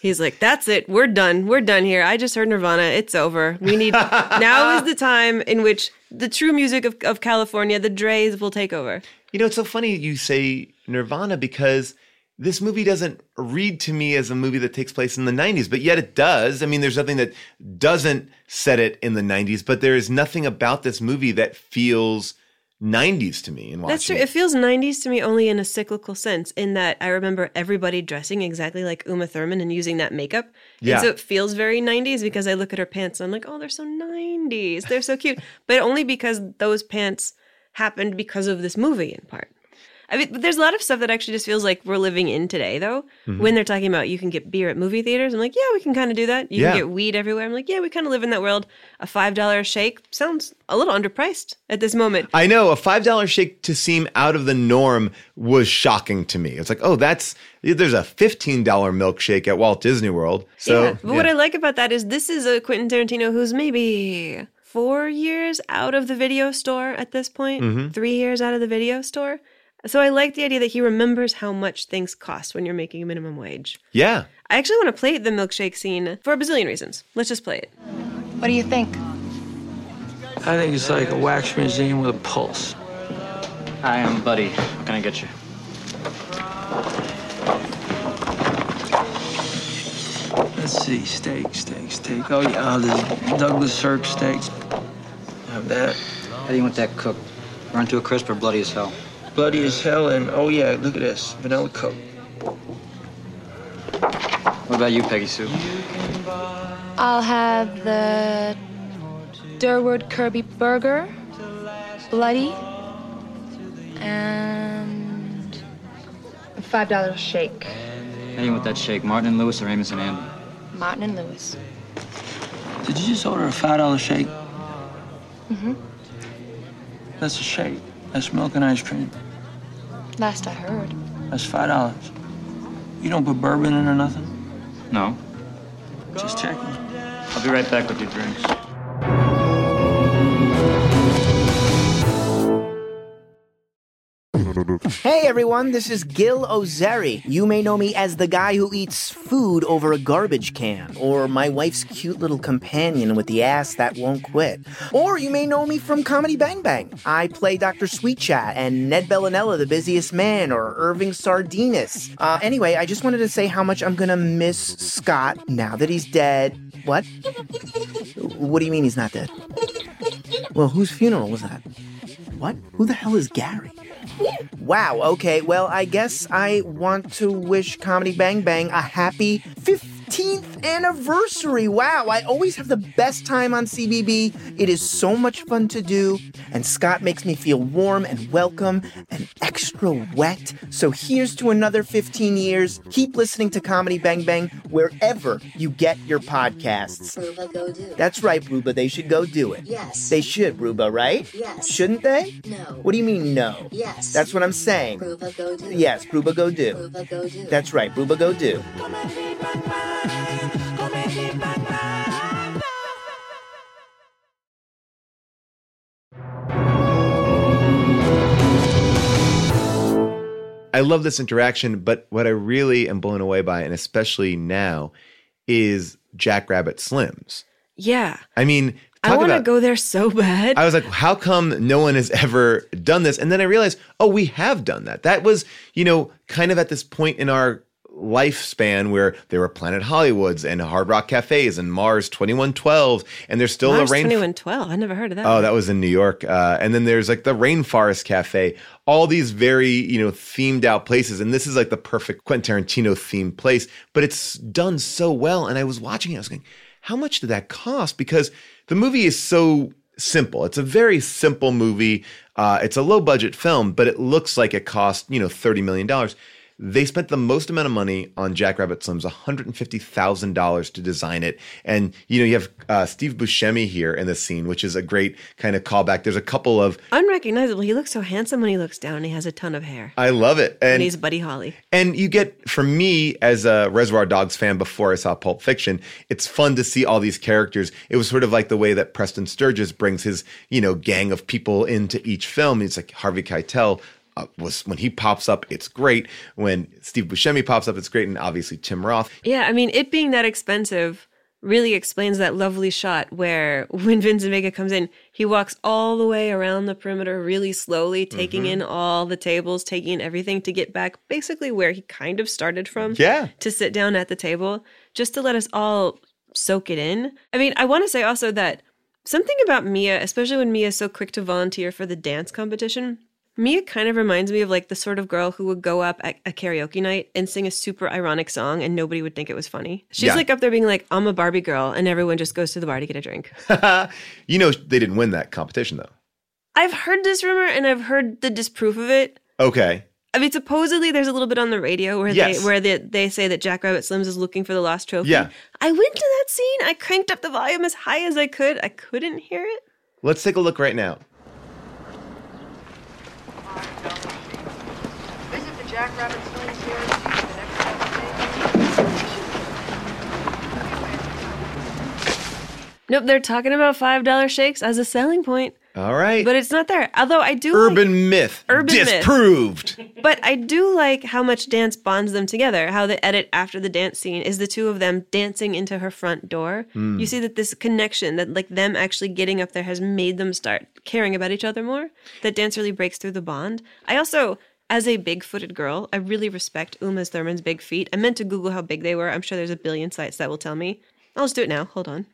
He's like, "That's it. We're done. We're done here. I just heard Nirvana. It's over. We need now is the time in which the true music of, of California, the Dre's, will take over." You know, it's so funny you say Nirvana because this movie doesn't read to me as a movie that takes place in the 90s, but yet it does. I mean, there's nothing that doesn't set it in the 90s, but there is nothing about this movie that feels 90s to me in watching That's true. It feels 90s to me only in a cyclical sense, in that I remember everybody dressing exactly like Uma Thurman and using that makeup. Yeah. And so it feels very 90s because I look at her pants and I'm like, oh, they're so 90s. They're so cute. but only because those pants happened because of this movie in part. I mean, but there's a lot of stuff that actually just feels like we're living in today, though. Mhm. When they're talking about you can get beer at movie theaters, I'm like, yeah, we can kind of do that. You Yeah. can get weed everywhere. I'm like, yeah, we kind of live in that world. A $5 shake sounds a little underpriced at this moment. I know a $5 shake to seem out of the norm was shocking to me. It's like, oh, that's there's a $15 milkshake at Walt Disney World. So, yeah. But what I like about that is this is a Quentin Tarantino who's maybe four years out of the video store at this point, Mhm. three years out of the video store. So I like the idea that he remembers how much things cost when you're making a minimum wage. yeah. I actually want to play the milkshake scene for a bazillion reasons. Let's just play it. What do you think? I think it's like a wax museum with a pulse. Hi, I'm Buddy. What can I get you? Let's see, steak, steak, steak. Oh yeah, uh, oh, there's Douglas Sirk steaks. Have that. How do you want that cooked? Run to a crisp or bloody as hell? Bloody as hell, and oh yeah, look at this, vanilla coke. What about you, Peggy Sue? I'll have the Durward Kirby burger, bloody, and a five dollar shake. How do you want that shake? Martin and Lewis or Amos and Andy? Martin and Lewis. Did you just order a five dollar shake? Mm-hmm. That's a shake. That's milk and ice cream. Last I heard. That's five dollars. You don't put bourbon in or nothing? No. Just checking. I'll be right back with your drinks. Hey everyone, this is Gil Ozeri. You may know me as the guy who eats food over a garbage can, or my wife's cute little companion with the ass that won't quit. Or you may know me from Comedy Bang Bang. I play Dr. Sweet Chat and Ned Bellinella, the busiest man, or Irving Sardinas. Uh, anyway, I just wanted to say how much I'm gonna miss Scott now that he's dead. What? What do you mean he's not dead? Well, whose funeral was that? What? Who the hell is Gary? Wow, okay, well, I guess I want to wish Comedy Bang Bang a happy 15th anniversary. Wow, I always have the best time on CBB. It is so much fun to do, and Scott makes me feel warm and welcome and extra wet. So here's to another 15 years. Keep listening to Comedy Bang Bang wherever you get your podcasts. Ruba, go do. That's right, Ruba. They should go do it. Yes. They should, Ruba, right? Yes. Shouldn't they? No. What do you mean, no? Yes. That's what I'm saying. Ruba, go do. Yes, Ruba, go do. Ruba, go do. That's right, Ruba, go do. I love this interaction, but what I really am blown away by, and especially now, is Jackrabbit Slims. Yeah. I mean, I want to go there so bad. I was like, how come no one has ever done this? And then I realized, oh, we have done that. That was, you know, kind of at this point in our lifespan where there were Planet Hollywoods and Hard Rock Cafes and Mars 2112. And there's still Mars the rain. 2112. I never heard of that. Oh, that was in New York. Uh, and then there's like the Rainforest Cafe, all these very, you know, themed out places. And this is like the perfect Quentin Tarantino themed place, but it's done so well. And I was watching it, I was going, how much did that cost? Because the movie is so simple. It's a very simple movie. Uh, it's a low budget film, but it looks like it cost, you know, $30 million. They spent the most amount of money on Jackrabbit Slims, $150,000 to design it. And, you know, you have uh, Steve Buscemi here in this scene, which is a great kind of callback. There's a couple of, Unrecognizable. He looks so handsome when he looks down and he has a ton of hair. I love it. And, And he's Buddy Holly. And you get, for me, as a Reservoir Dogs fan before I saw Pulp Fiction, it's fun to see all these characters. It was sort of like the way that Preston Sturges brings his, you know, gang of people into each film. It's like Harvey Keitel. Uh, was when he pops up, it's great. When Steve Buscemi pops up, it's great, and obviously Tim Roth. Yeah, I mean, it being that expensive really explains that lovely shot where when Vincent Vega comes in, he walks all the way around the perimeter really slowly, taking Mhm. in all the tables, taking in everything to get back basically where he kind of started from. Yeah. To sit down at the table, just to let us all soak it in. I mean, I want to say also that something about Mia, especially when Mia is so quick to volunteer for the dance competition, Mia kind of reminds me of like the sort of girl who would go up at a karaoke night and sing a super ironic song and nobody would think it was funny. She's Yeah. like up there being like, I'm a Barbie girl, and everyone just goes to the bar to get a drink. you know, they didn't win that competition though. I've heard this rumor and I've heard the disproof of it. Okay. I mean, supposedly there's a little bit on the radio where Yes. they where they, they say that Jackrabbit Slims is looking for the lost trophy. Yeah. I went to that scene. I cranked up the volume as high as I could. I couldn't hear it. Let's take a look right now. Visit the Jackrabbit the next. Nope, they're talking about five dollar shakes as a selling point, All right. but it's not there. Although I do like- Urban myth Urban myth. disproved. But I do like how much dance bonds them together. How the edit after the dance scene is the two of them dancing into her front door. Hmm. You see that this connection, that like them actually getting up there, has made them start caring about each other more. That dance really breaks through the bond. I also, as a big-footed girl, I really respect Uma Thurman's big feet. I meant to Google how big they were. I'm sure there's a billion sites that will tell me. I'll just do it now. Hold on.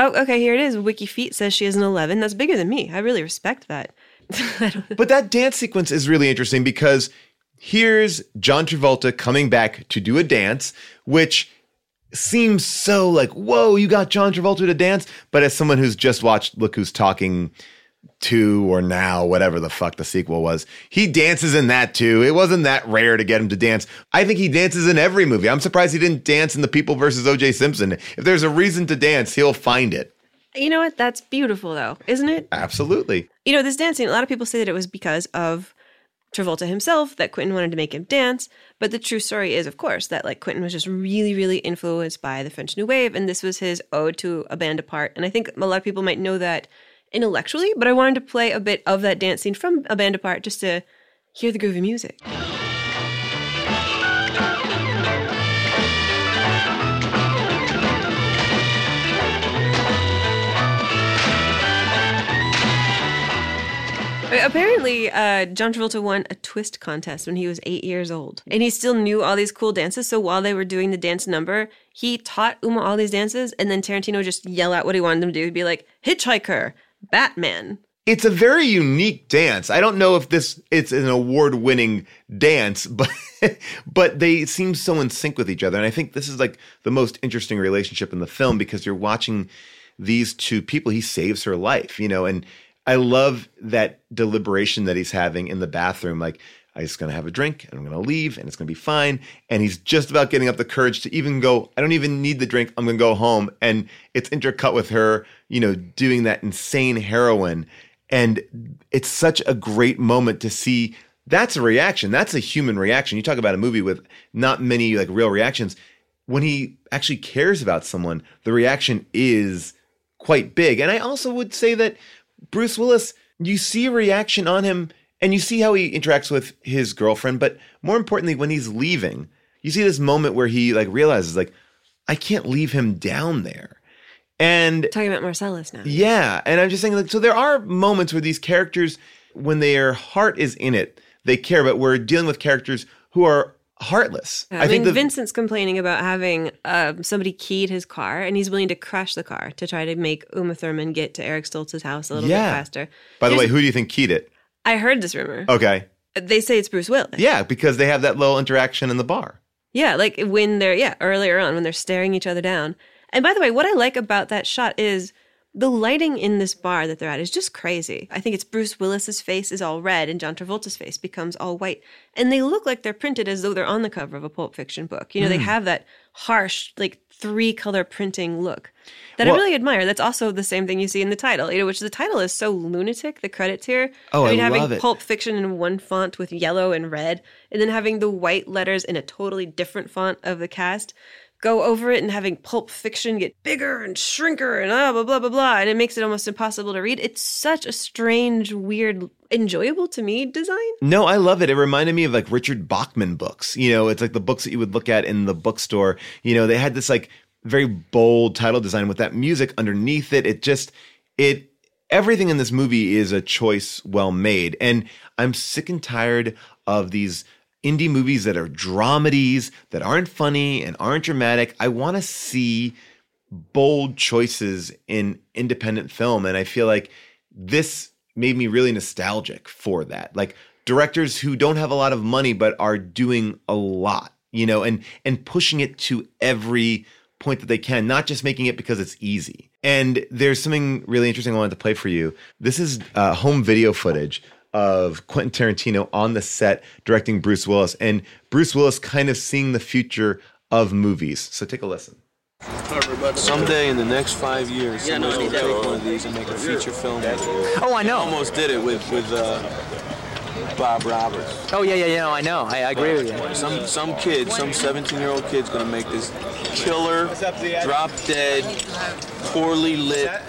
Oh, okay. Here it is. Wiki Feet says she is an 11. That's bigger than me. I really respect that. But that dance sequence is really interesting because here's John Travolta coming back to do a dance, which seems so like, whoa, you got John Travolta to dance. But as someone who's just watched Look Who's Talking two or now, whatever the fuck the sequel was, he dances in that too. It wasn't that rare to get him to dance. I think he dances in every movie. I'm surprised he didn't dance in The People versus OJ Simpson. If there's a reason to dance, he'll find it. You know what? That's beautiful, though, isn't it? Absolutely. You know, this dancing, a lot of people say that it was because of Travolta himself that Quentin wanted to make him dance. But the true story is, of course, that like Quentin was just really, really influenced by the French New Wave, and this was his ode to a band apart. And I think a lot of people might know that intellectually, but I wanted to play a bit of that dance scene from a band apart just to hear the groovy music. Apparently, uh, John Travolta won a twist contest when he was eight years old. And he still knew all these cool dances. So while they were doing the dance number, he taught Uma all these dances. And then Tarantino just yell out what he wanted them to do. He'd be like, Hitchhiker, Batman. It's a very unique dance. I don't know if this it's an award-winning dance, but but they seem so in sync with each other. And I think this is like the most interesting relationship in the film because you're watching these two people. He saves her life, you know, and I love that deliberation that he's having in the bathroom. Like, I'm just going to have a drink and I'm going to leave and it's going to be fine. And he's just about getting up the courage to even go, I don't even need the drink. I'm going to go home. And it's intercut with her, you know, doing that insane heroin. And it's such a great moment to see that's a reaction. That's a human reaction. You talk about a movie with not many like real reactions. When he actually cares about someone, the reaction is quite big. And I also would say that Bruce Willis, you see a reaction on him and you see how he interacts with his girlfriend, but more importantly, when he's leaving, you see this moment where he like realizes like, I can't leave him down there. And talking about Marcellus now. Yeah. And I'm just saying like, so there are moments where these characters, when their heart is in it, they care, but we're dealing with characters who are heartless. I, mean, Vincent's complaining about having um, somebody keyed his car, and he's willing to crash the car to try to make Uma Thurman get to Eric Stoltz's house a little Yeah. bit faster. By the way, who do you think keyed it? I heard this rumor. Okay. They say it's Bruce Willis. Yeah, because they have that little interaction in the bar. Yeah, like when they're yeah earlier on when they're staring each other down. And by the way, what I like about that shot is the lighting in this bar that they're at is just crazy. I think it's Bruce Willis's face is all red and John Travolta's face becomes all white, and they look like they're printed as though they're on the cover of a Pulp Fiction book. You know, they Mm. have that harsh like three color printing look that Well- I really admire. That's also the same thing you see in the title. You know, which the title is so lunatic. The credits here. Oh, I mean, having love it. Pulp Fiction in one font with yellow and red, and then having the white letters in a totally different font of the cast go over it and having Pulp Fiction get bigger and shrinker and ah, blah, blah, blah, blah. And it makes it almost impossible to read. It's such a strange, weird, enjoyable to me design. No, I love it. It reminded me of like Richard Bachman books. You know, it's like the books that you would look at in the bookstore. You know, they had this like very bold title design with that music underneath it. It just, it, everything in this movie is a choice well made. And I'm sick and tired of these indie movies that are dramedies, that aren't funny and aren't dramatic. I want to see bold choices in independent film. And I feel like this made me really nostalgic for that. Like directors who don't have a lot of money but are doing a lot, you know, and and pushing it to every point that they can, not just making it because it's easy. And there's something really interesting I wanted to play for you. This is uh, home video footage of Quentin Tarantino on the set directing Bruce Willis, and Bruce Willis kind of seeing the future of movies. So take a listen. Someday in the next five years, somebody's gonna take one of these and make a feature film. Oh, I know. Almost did it with with uh, Bob Roberts. Oh yeah, yeah, yeah. No, I know. I, I agree with you. Some some kid, some 17 year old kid's gonna make this killer, drop dead, poorly lit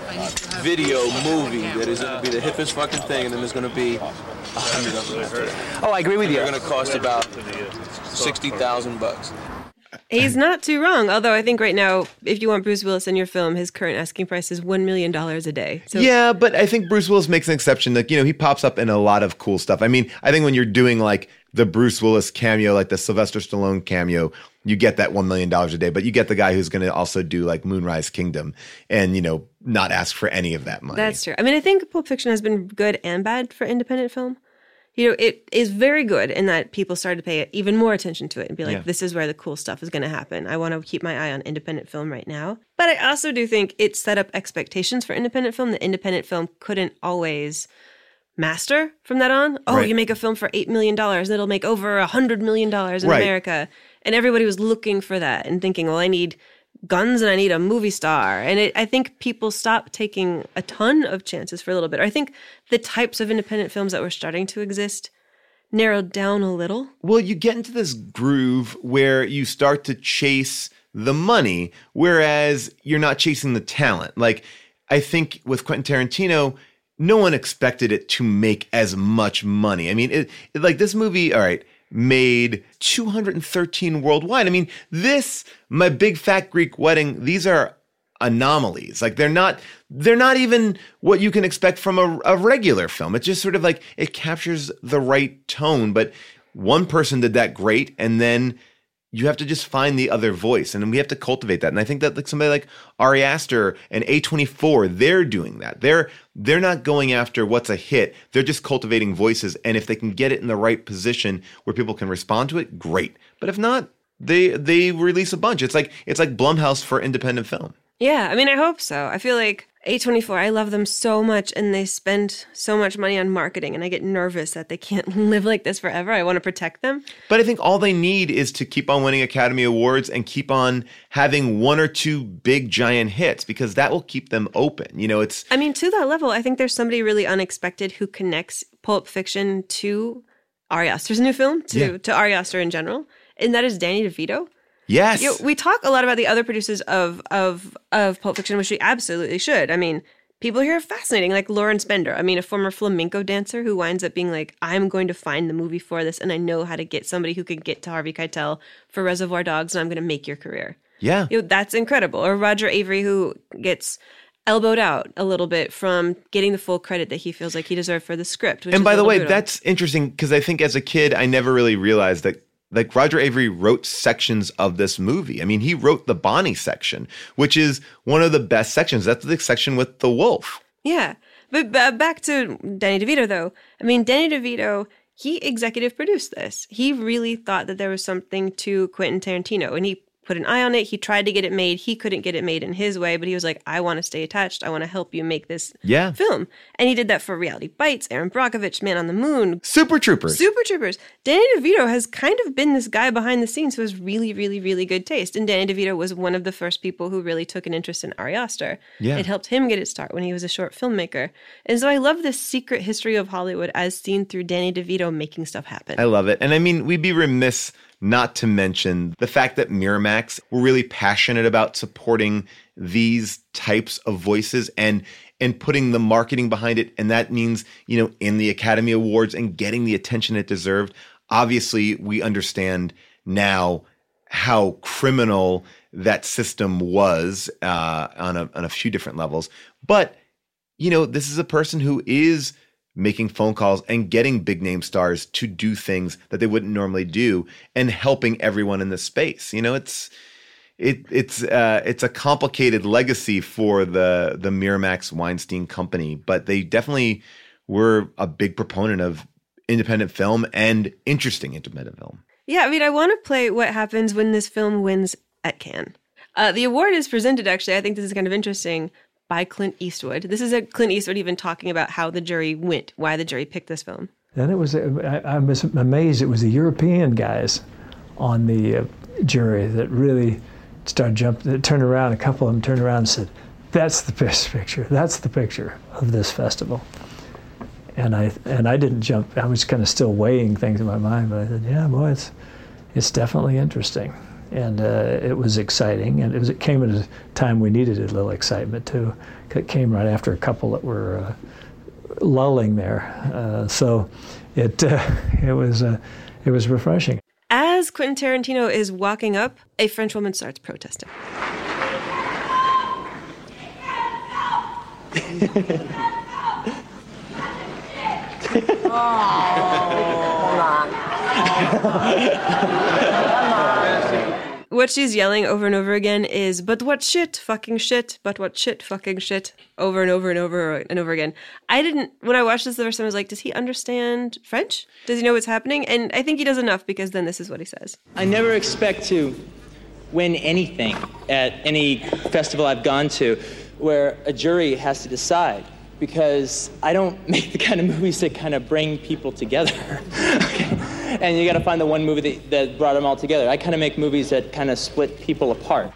video movie that is gonna be the hippest fucking thing, and then there's gonna be a hundred of them. Oh, I agree with And you. They're gonna cost about sixty thousand bucks. He's not too wrong. Although I think right now, if you want Bruce Willis in your film, his current asking price is $1 million a day. So yeah, but I think Bruce Willis makes an exception. Like, you know, he pops up in a lot of cool stuff. I mean, I think when you're doing like the Bruce Willis cameo, like the Sylvester Stallone cameo, you get that $1 million a day, but you get the guy who's going to also do like Moonrise Kingdom and, you know, not ask for any of that money. That's true. I mean, I think Pulp Fiction has been good and bad for independent film. You know, it is very good in that people started to pay even more attention to it and be like, Yeah. this is where the cool stuff is going to happen. I want to keep my eye on independent film right now. But I also do think it set up expectations for independent film that independent film couldn't always master from that on. Oh, Right. you make a film for $8 million and it'll make over a $100 million in Right. America. And everybody was looking for that and thinking, well, I need guns and I need a movie star. And it, I think people stopped taking a ton of chances for a little bit. I think the types of independent films that were starting to exist narrowed down a little. Well, you get into this groove where you start to chase the money, whereas you're not chasing the talent. Like, I think with Quentin Tarantino, no one expected it to make as much money. I mean, it, it- like this movie, all right, made 213 worldwide. I mean, this my big fat Greek wedding, these are anomalies. Like they're not they're not even what you can expect from a, a regular film. It's just sort of like it captures the right tone, but one person did that great and then you have to just find the other voice and we have to cultivate that. And I think that like somebody like Ari Aster and A24, they're doing that. They're they're not going after what's a hit. They're just cultivating voices and if they can get it in the right position where people can respond to it, great. But if not, they they release a bunch. It's like it's like Blumhouse for independent film. Yeah, I mean, I hope so. I feel like A24, I love them so much and they spend so much money on marketing, and I get nervous that they can't live like this forever. I want to protect them. But I think all they need is to keep on winning Academy Awards and keep on having one or two big giant hits because that will keep them open. You know, it's I mean, to that level, I think there's somebody really unexpected who connects Pulp Fiction to Ari Aster's new film, to, Yeah. to Ari Aster in general, and that is Danny DeVito. Yes. You know, we talk a lot about the other producers of of of Pulp Fiction, which we absolutely should. I mean, people here are fascinating, like Lawrence Bender. I mean, a former flamenco dancer who winds up being like, "I'm going to find the movie for this, and I know how to get somebody who can get to Harvey Keitel for Reservoir Dogs, and I'm going to make your career." yeah. You know, that's incredible. Or Roger Avary, who gets elbowed out a little bit from getting the full credit that he feels like he deserved for the script. which and by the way, brutal. that's interesting because I think as a kid, I never really realized that like Roger Avary wrote sections of this movie. I mean, he wrote the Bonnie section, which is one of the best sections. That's the section with the wolf. Yeah. But back to Danny DeVito, though. I mean, Danny DeVito, he executive produced this. He really thought that there was something to Quentin Tarantino, and he put an eye on it. He tried to get it made. He couldn't get it made in his way, but he was like, I want to stay attached. I want to help you make this Yeah. film. And he did that for Reality Bites, Erin Brockovich, Man on the Moon, Super Troopers. Super Troopers. Danny DeVito has kind of been this guy behind the scenes who has really, really, really good taste. And Danny DeVito was one of the first people who really took an interest in Ari Aster. Yeah. It helped him get his start when he was a short filmmaker. And so I love this secret history of Hollywood as seen through Danny DeVito making stuff happen. I love it. And I mean, we'd be remiss not to mention the fact that Miramax were really passionate about supporting these types of voices and and putting the marketing behind it and that means, you know, in the Academy Awards and getting the attention it deserved. Obviously, we understand now how criminal that system was uh, on a on a few different levels. But you know, this is a person who is making phone calls and getting big name stars to do things that they wouldn't normally do and helping everyone in the space. You know, it's it it's uh it's a complicated legacy for the the Miramax Weinstein company, but they definitely were a big proponent of independent film and interesting independent film. Yeah, I mean, I want to play what happens when this film wins at Cannes. Uh, the award is presented, actually, I think this is kind of interesting, by Clint Eastwood. This is a Clint Eastwood even talking about how the jury went, why the jury picked this film. Then it was, I, I was amazed, it was the European guys on the uh, jury that really started jumping, that turned around, a couple of them turned around and said, that's the best picture, that's the picture of this festival. And I, and I didn't jump, I was kind of still weighing things in my mind, but I said, yeah, boy, it's, it's definitely interesting. And uh, it was exciting, and it, was, it came at a time we needed a little excitement too. It came right after a couple that were uh, lulling there, uh, so it uh, it was uh, it was refreshing. As Quentin Tarantino is walking up, a French woman starts protesting. What she's yelling over and over again is, but what shit, fucking shit, but what shit, fucking shit, over and over and over and over again. I didn't, when I watched this the first time, I was like, does he understand French? Does he know what's happening? And I think he does enough because then this is what he says. I never expect to win anything at any festival I've gone to where a jury has to decide because I don't make the kind of movies that kind of bring people together. And you got to find the one movie that, that brought them all together. I kind of make movies that kind of split people apart.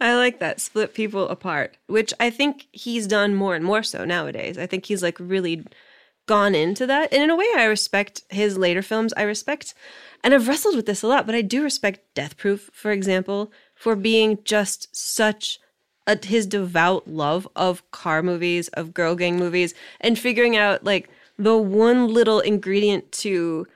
I like that split people apart, which I think he's done more and more so nowadays. I think he's like really gone into that. And in a way, I respect his later films. I respect, and I've wrestled with this a lot, but I do respect Death Proof, for example, for being just such a, his devout love of car movies, of girl gang movies, and figuring out like the one little ingredient to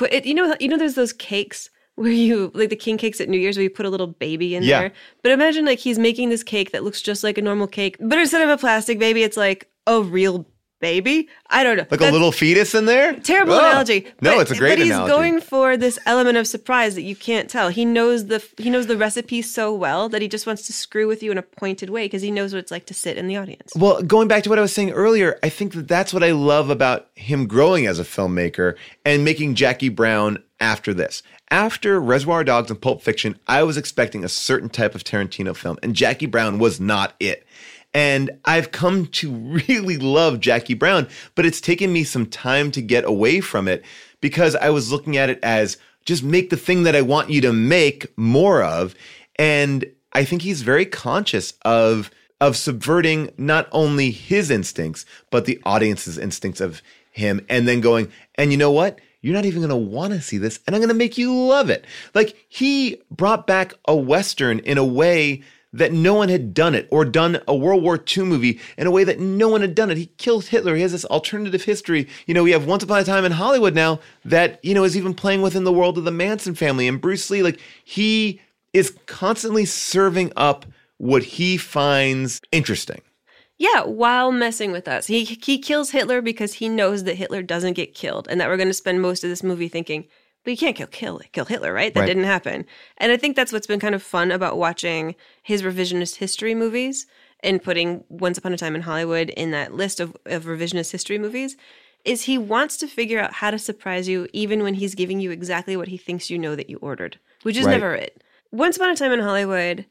put it. You know, you know, there's those cakes where you like the king cakes at New Year's where you put a little baby in Yeah. there. But imagine like he's making this cake that looks just like a normal cake, but instead of a plastic baby, it's like a real baby. I don't know. Like a little fetus in there? Terrible Oh. analogy. No, but- it's a great But he's analogy. going for this element of surprise that you can't tell. He knows the he knows the recipe so well that he just wants to screw with you in a pointed way because he knows what it's like to sit in the audience. Well, going back to what I was saying earlier, I think that that's what I love about him growing as a filmmaker and making Jackie Brown after this. After Reservoir Dogs and Pulp Fiction, I was expecting a certain type of Tarantino film, and Jackie Brown was not it. And I've come to really love Jackie Brown, but it's taken me some time to get away from it because I was looking at it as just make the thing that I want you to make more of. And I think he's very conscious of of subverting not only his instincts, but the audience's instincts of him, and then going, and you know what? You're not even going to want to see this, and I'm going to make you love it. Like he brought back a Western in a way that no one had done it, or done a World War II movie in a way that no one had done it. He killed Hitler. He has this alternative history. You know, we have Once Upon a Time in Hollywood now that, you know, is even playing within the world of the Manson family. And Bruce Lee, like, he is constantly serving up what he finds interesting. Yeah, while messing with us. He he kills Hitler because he knows that Hitler doesn't get killed and that we're going to spend most of this movie thinking, but you can't kill kill, kill Hitler, right? That Right. didn't happen. And I think that's what's been kind of fun about watching his revisionist history movies and putting Once Upon a Time in Hollywood in that list of, of revisionist history movies is he wants to figure out how to surprise you even when he's giving you exactly what he thinks you know that you ordered, which is Right. never it. Once Upon a Time in Hollywood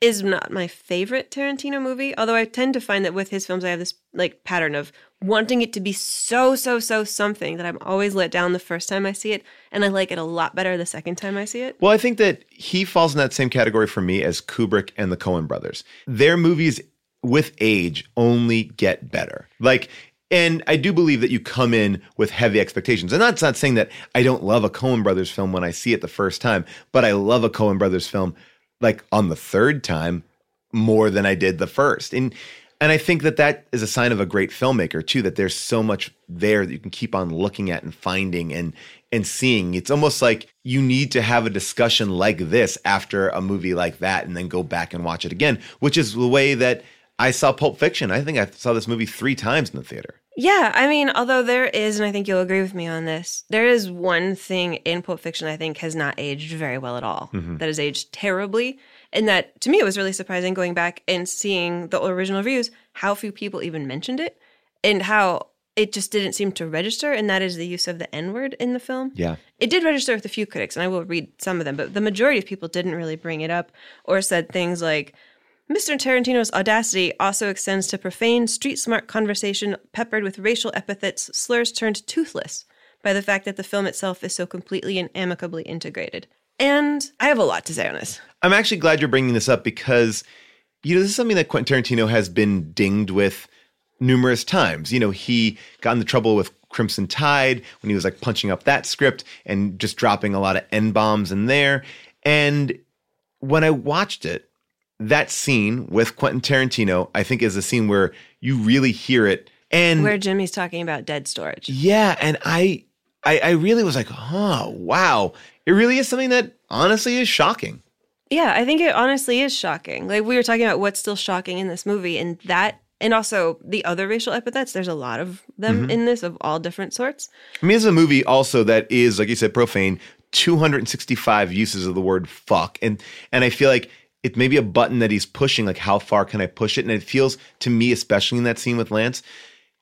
is not my favorite Tarantino movie, although I tend to find that with his films I have this like pattern of wanting it to be so so so something that I'm always let down the first time I see it and I like it a lot better the second time I see it. Well, I think that he falls in that same category for me as Kubrick and the Coen brothers. Their movies with age only get better. Like, and I do believe that you come in with heavy expectations. And that's not saying that I don't love a Coen brothers film when I see it the first time, but I love a Coen brothers film like on the third time more than I did the first. And and I think that that is a sign of a great filmmaker too that there's so much there that you can keep on looking at and finding and and seeing. It's almost like you need to have a discussion like this after a movie like that and then go back and watch it again, which is the way that I saw Pulp Fiction. I think I saw this movie 3 times in the theater. Yeah, I mean, although there is, and I think you'll agree with me on this, there is one thing in Pulp Fiction I think has not aged very well at all. Mhm. That has aged terribly. And that to me it was really surprising going back and seeing the original reviews, how few people even mentioned it and how it just didn't seem to register. And that is the use of the N word in the film. Yeah. It did register with a few critics, and I will read some of them, but the majority of people didn't really bring it up or said things like, Mr. Tarantino's audacity also extends to profane, street smart conversation peppered with racial epithets, slurs turned toothless by the fact that the film itself is so completely and amicably integrated. And I have a lot to say on this. I'm actually glad you're bringing this up because, you know, this is something that Quentin Tarantino has been dinged with numerous times. You know, he got into trouble with Crimson Tide when he was like punching up that script and just dropping a lot of N bombs in there. And when I watched it, that scene with Quentin Tarantino, I think is a scene where you really hear it. And Where Jimmy's talking about dead storage. yeah, and I, I, I really was like, oh wow, it really is something that honestly is shocking. Yeah, I think it honestly is shocking. Like we were talking about what's still shocking in this movie, and that, and also the other racial epithets. There's a lot of them Mhm. in this of all different sorts. I mean, it's a movie also that is, like you said, profane. 265 uses of the word fuck, and and I feel like it may be a button that he's pushing. Like, how far can I push it? And it feels to me, especially in that scene with Lance,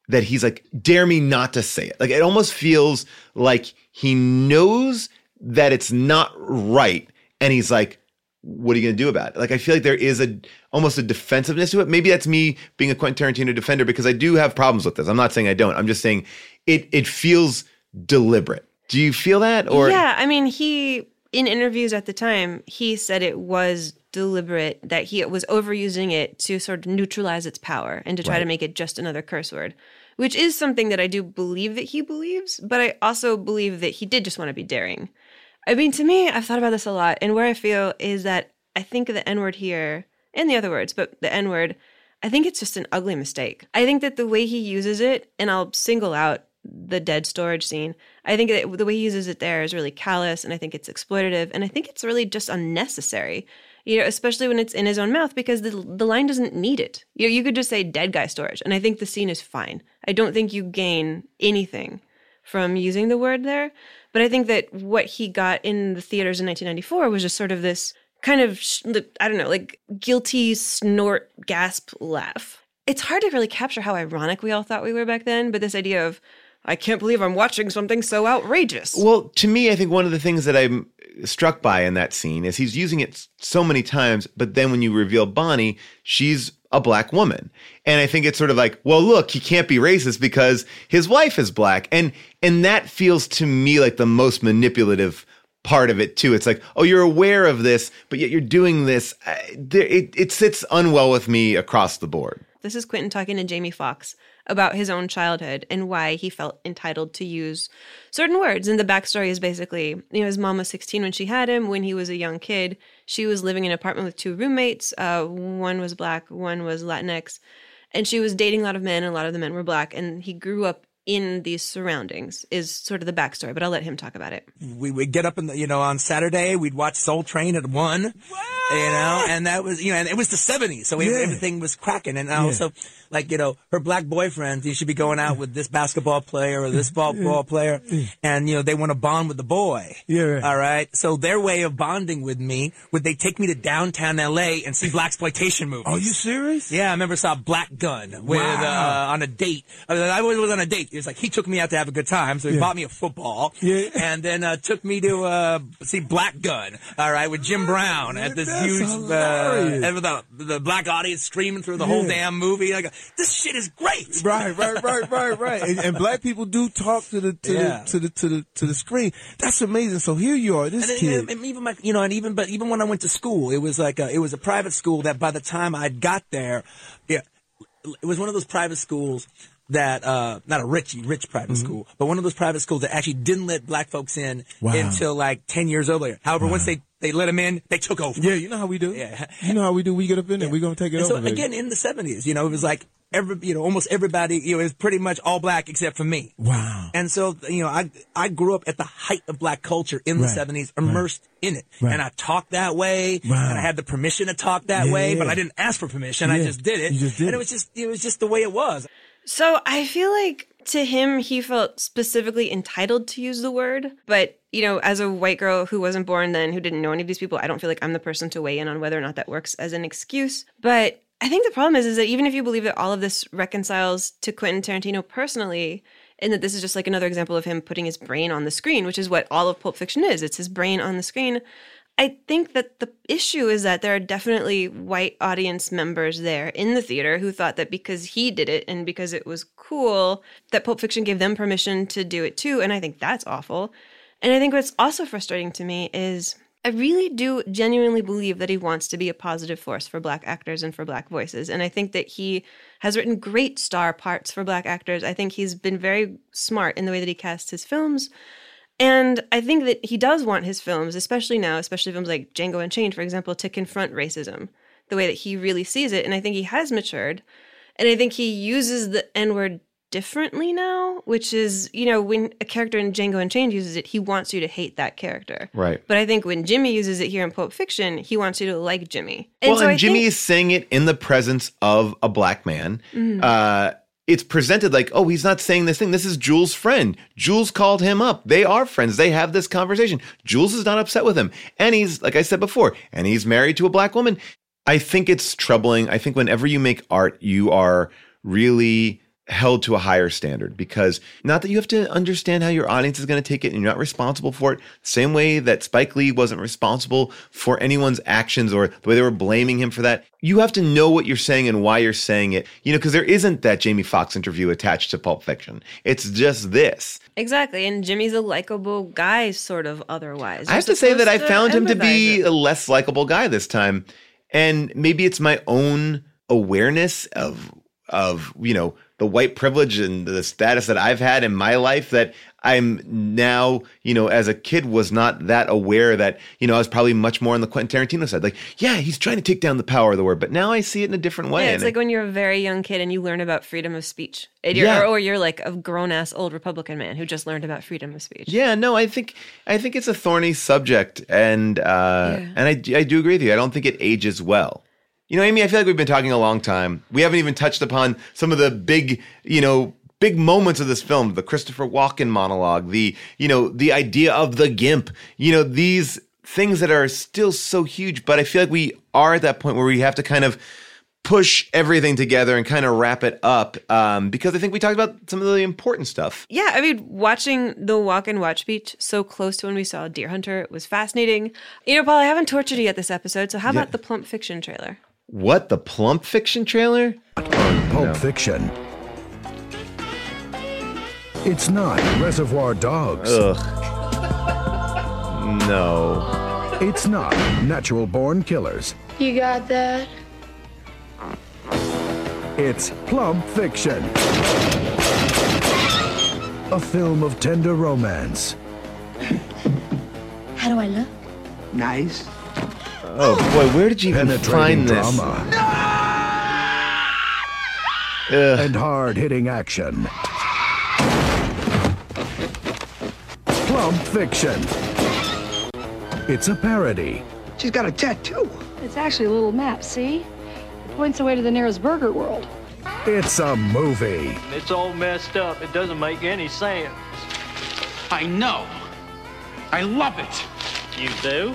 that he's like, dare me not to say it. Like, it almost feels like he knows that it's not right, and he's like, what are you going to do about it? Like, I feel like there is a almost a defensiveness to it. Maybe that's me being a Quentin Tarantino defender because I do have problems with this. I'm not saying I don't. I'm just saying it it feels deliberate. Do you feel that? Or yeah, I mean, he in interviews at the time he said it was deliberate that he was overusing it to sort of neutralize its power and to try to make it just another curse word, which is something that I do believe that he believes, but I also believe that he did just want to be daring. I mean, to me, I've thought about this a lot, and where I feel is that I think the N word here and the other words, but the N word, I think it's just an ugly mistake. I think that the way he uses it, and I'll single out the dead storage scene, I think that the way he uses it there is really callous, and I think it's exploitative, and I think it's really just unnecessary. You know, especially when it's in his own mouth, because the the line doesn't need it. You know, you could just say "dead guy storage," and I think the scene is fine. I don't think you gain anything from using the word there. But I think that what he got in the theaters in 1994 was just sort of this kind of, I don't know, like guilty snort, gasp, laugh. It's hard to really capture how ironic we all thought we were back then, but this idea of, I can't believe I'm watching something so outrageous. Well, to me, I think one of the things that I'm struck by in that scene is he's using it so many times, but then when you reveal Bonnie, she's a black woman. And I think it's sort of like, well, look, he can't be racist because his wife is black. And and that feels to me like the most manipulative part of it too. It's like, oh, you're aware of this, but yet you're doing this. It, it sits unwell with me across the board. This is Quentin talking to Jamie Foxx about his own childhood and why he felt entitled to use certain words. And the backstory is basically, you know, his mom was 16 when she had him. When he was a young kid, she was living in an apartment with two roommates. Uh, one was black, one was Latinx. And she was dating a lot of men, and a lot of the men were black. And he grew up in these surroundings is sort of the backstory, but I'll let him talk about it. We would get up in the, you know, on Saturday, we'd watch Soul Train at one, you know, and that was, you know, and it was the 70s, so Yeah. everything was cracking. And Yeah. Like, you know, her black boyfriend, you should be going out with this basketball player or this football player, and, you know, they want to bond with the boy. Yeah, right. All right. So their way of bonding with me would they take me to downtown LA and see black exploitation movies. Are you serious? Yeah, I remember saw Black Gunn with Wow. uh, on a date. I, mean, I was on a date. It was like he took me out to have a good time, so he Yeah. bought me a football. Yeah. and then uh, took me to uh, see Black Gunn. All right, with Jim Brown at this That's huge uh, and with the the black audience screaming through the whole damn movie. Like this shit is great. Right, right, right, right, right. And, and black people do talk to the to Yeah. the to the to the to the screen. That's amazing. So here you are, this And, kid. and, and even my, you know, and even but even when I went to school, it was like a, it was a private school that by the time I got there, yeah, it was one of those private schools that uh not a rich rich private Mm-hmm. school, but one of those private schools that actually didn't let black folks in Wow. until like ten years earlier. However, once they they let them in, they took over. yeah, you know how we do. Yeah. You know how we do. We get up in there. We're gonna take it And over. so baby. again, in the seventies, you know, it was like every you know almost everybody you know is pretty much all black except for me. Wow. And so, you know, I I grew up at the height of black culture in the Right. 70s, immersed in it. Right. And I talked that way, Wow. and I had the permission to talk that Yeah, way, but. I didn't ask for permission. I just did it. You just did and it. it was just it was just the way it was. So I feel like to him, he felt specifically entitled to use the word. But, you know, as a white girl who wasn't born then, who didn't know any of these people, I don't feel like I'm the person to weigh in on whether or not that works as an excuse. But I think the problem is, is that even if you believe that all of this reconciles to Quentin Tarantino personally, and that this is just like another example of him putting his brain on the screen, which is what all of Pulp Fiction is. It's his brain on the screen. I think that the issue is that there are definitely white audience members there in the theater who thought that because he did it and because it was cool, that Pulp Fiction gave them permission to do it too. And I think that's awful. And I think what's also frustrating to me is I really do genuinely believe that he wants to be a positive force for black actors and for black voices. And I think that he has written great star parts for black actors. I think he's been very smart in the way that he casts his films. And I think that he does want his films, especially now, especially films like Django Unchained, for example, to confront racism the way that he really sees it. And I think he has matured. And I think he uses the N word differently now, which is, you know, when a character in Django Unchained uses it, he wants you to hate that character. Right. But I think when Jimmy uses it here in Pulp Fiction, he wants you to like Jimmy. well, so and I Jimmy think- is saying it in the presence of a black man. Mhm. Uh, it's presented like, oh, he's not saying this thing. This is Jules' friend. Jules called him up. They are friends. They have this conversation. Jules is not upset with him. And he's, like I said before, and he's married to a black woman. I think it's troubling. I think whenever you make art, you are really held to a higher standard because not that you have to understand how your audience is going to take it and you're not responsible for it same way that Spike Lee wasn't responsible for anyone's actions or the way they were blaming him for that you have to know what you're saying and why you're saying it you know because there isn't that Jamie Foxx interview attached to Pulp Fiction it's just this Exactly. And Jimmy's a likable guy, sort of otherwise. I have to say that I found him to be it. a less likable guy this time. And maybe it's my own awareness of of, you know, the white privilege and the status that I've had in my life that I'm now, you know, as a kid was not that aware that, you know, I was probably much more on the Quentin Tarantino side. Like, yeah, he's trying to take down the power of the word, but now I see it in a different way. Yeah, it's like when you're a very young kid and you learn about freedom of speech. You're, Yeah. or, or you're like a grown ass old Republican man who just learned about freedom of speech. Yeah, no, I think I think it's a thorny subject, and uh, Yeah. and I I do agree with you. I don't think it ages well. You know, Amy, I feel like we've been talking a long time. We haven't even touched upon some of the big, you know, big moments of this film. The Christopher Walken monologue, the you know, the idea of the gimp. You know, these things that are still so huge. But I feel like we are at that point where we have to kind of push everything together and kind of wrap it up um, because I think we talked about some of the important stuff. Yeah, I mean, watching the Walken watch speech so close to when we saw Deer Hunter was fascinating. You know, Paul, I haven't tortured you yet this episode, so how Yeah. about the Plump Fiction trailer? What the Plump Fiction trailer? Pulp Fiction. It's not Reservoir Dogs. Ugh. No. It's not Natural Born Killers. You got that? It's Plump Fiction. A film of tender romance. How do I look? Nice. Oh boy, where did you even find this? drama. And hard hitting action. Plump Fiction. It's a parody. She's got a tattoo. It's actually a little map, see? It points away to the nearest burger world. It's a movie. It's all messed up. It doesn't make any sense. I know. I love it. You do?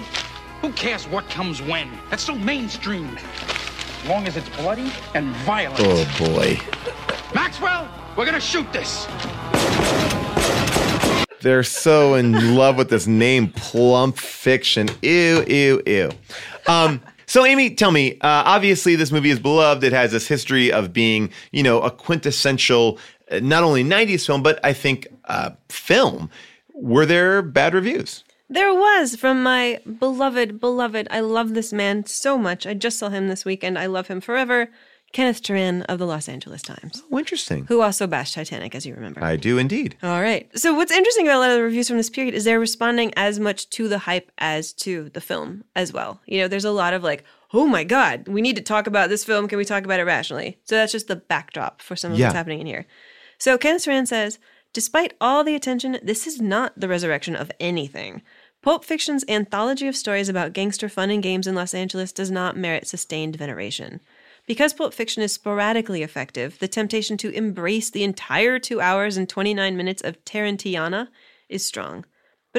Who cares what comes when? That's so mainstream. As long as it's bloody and violent. Oh boy. Maxwell, we're gonna shoot this. They're so in love with this name, Plump Fiction. Ew, ew, ew. Um, so, Amy, tell me. Uh, obviously, this movie is beloved. It has this history of being, you know, a quintessential, uh, not only '90s film, but I think uh, film. Were there bad reviews? There was from my beloved, beloved, I love this man so much. I just saw him this weekend. I love him forever. Kenneth Turan of the Los Angeles Times. Oh, interesting. Who also bashed Titanic, as you remember. I do indeed. All right. So what's interesting about a lot of the reviews from this period is they're responding as much to the hype as to the film as well. You know, there's a lot of like, oh my God, we need to talk about this film. Can we talk about it rationally? So that's just the backdrop for some of Yeah. what's happening in here. So Kenneth Turan says, despite all the attention, this is not the resurrection of anything. Pulp Fiction's anthology of stories about gangster fun and games in Los Angeles does not merit sustained veneration. Because Pulp Fiction is sporadically effective, the temptation to embrace the entire two hours and 29 minutes of Tarantiana is strong.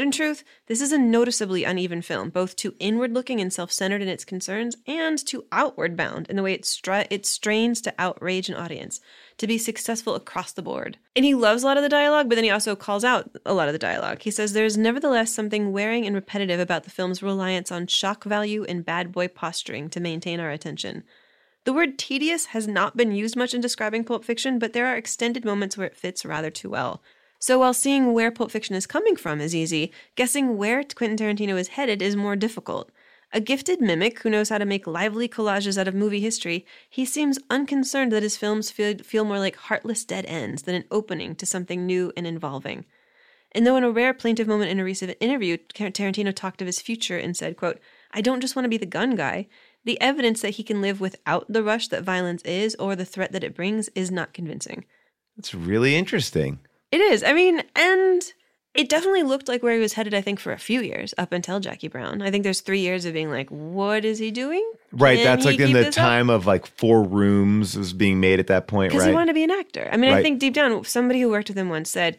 But in truth, this is a noticeably uneven film, both too inward looking and self centered in its concerns, and too outward bound in the way it, it strains to outrage an audience, to be successful across the board. And he loves a lot of the dialogue, but then he also calls out a lot of the dialogue. He says there is nevertheless something wearing and repetitive about the film's reliance on shock value and bad boy posturing to maintain our attention. The word tedious has not been used much in describing Pulp Fiction, but there are extended moments where it fits rather too well. So while seeing where Pulp Fiction is coming from is easy, guessing where Quentin Tarantino is headed is more difficult. A gifted mimic who knows how to make lively collages out of movie history, he seems unconcerned that his films feel, feel more like heartless dead ends than an opening to something new and involving. And though in a rare plaintive moment in a recent interview, Tarantino talked of his future and said, quote, I don't just want to be the gun guy. The evidence that he can live without the rush that violence is or the threat that it brings is not convincing. That's really interesting. It is. I mean, and it definitely looked like where he was headed, I think, for a few years up until Jackie Brown. I think there's three years of being like, what is he doing? Right. Can that's like in the this up? time of like Four Rooms was being made at that point, Because right? he wanted to be an actor. I mean, I think deep down, somebody who worked with him once said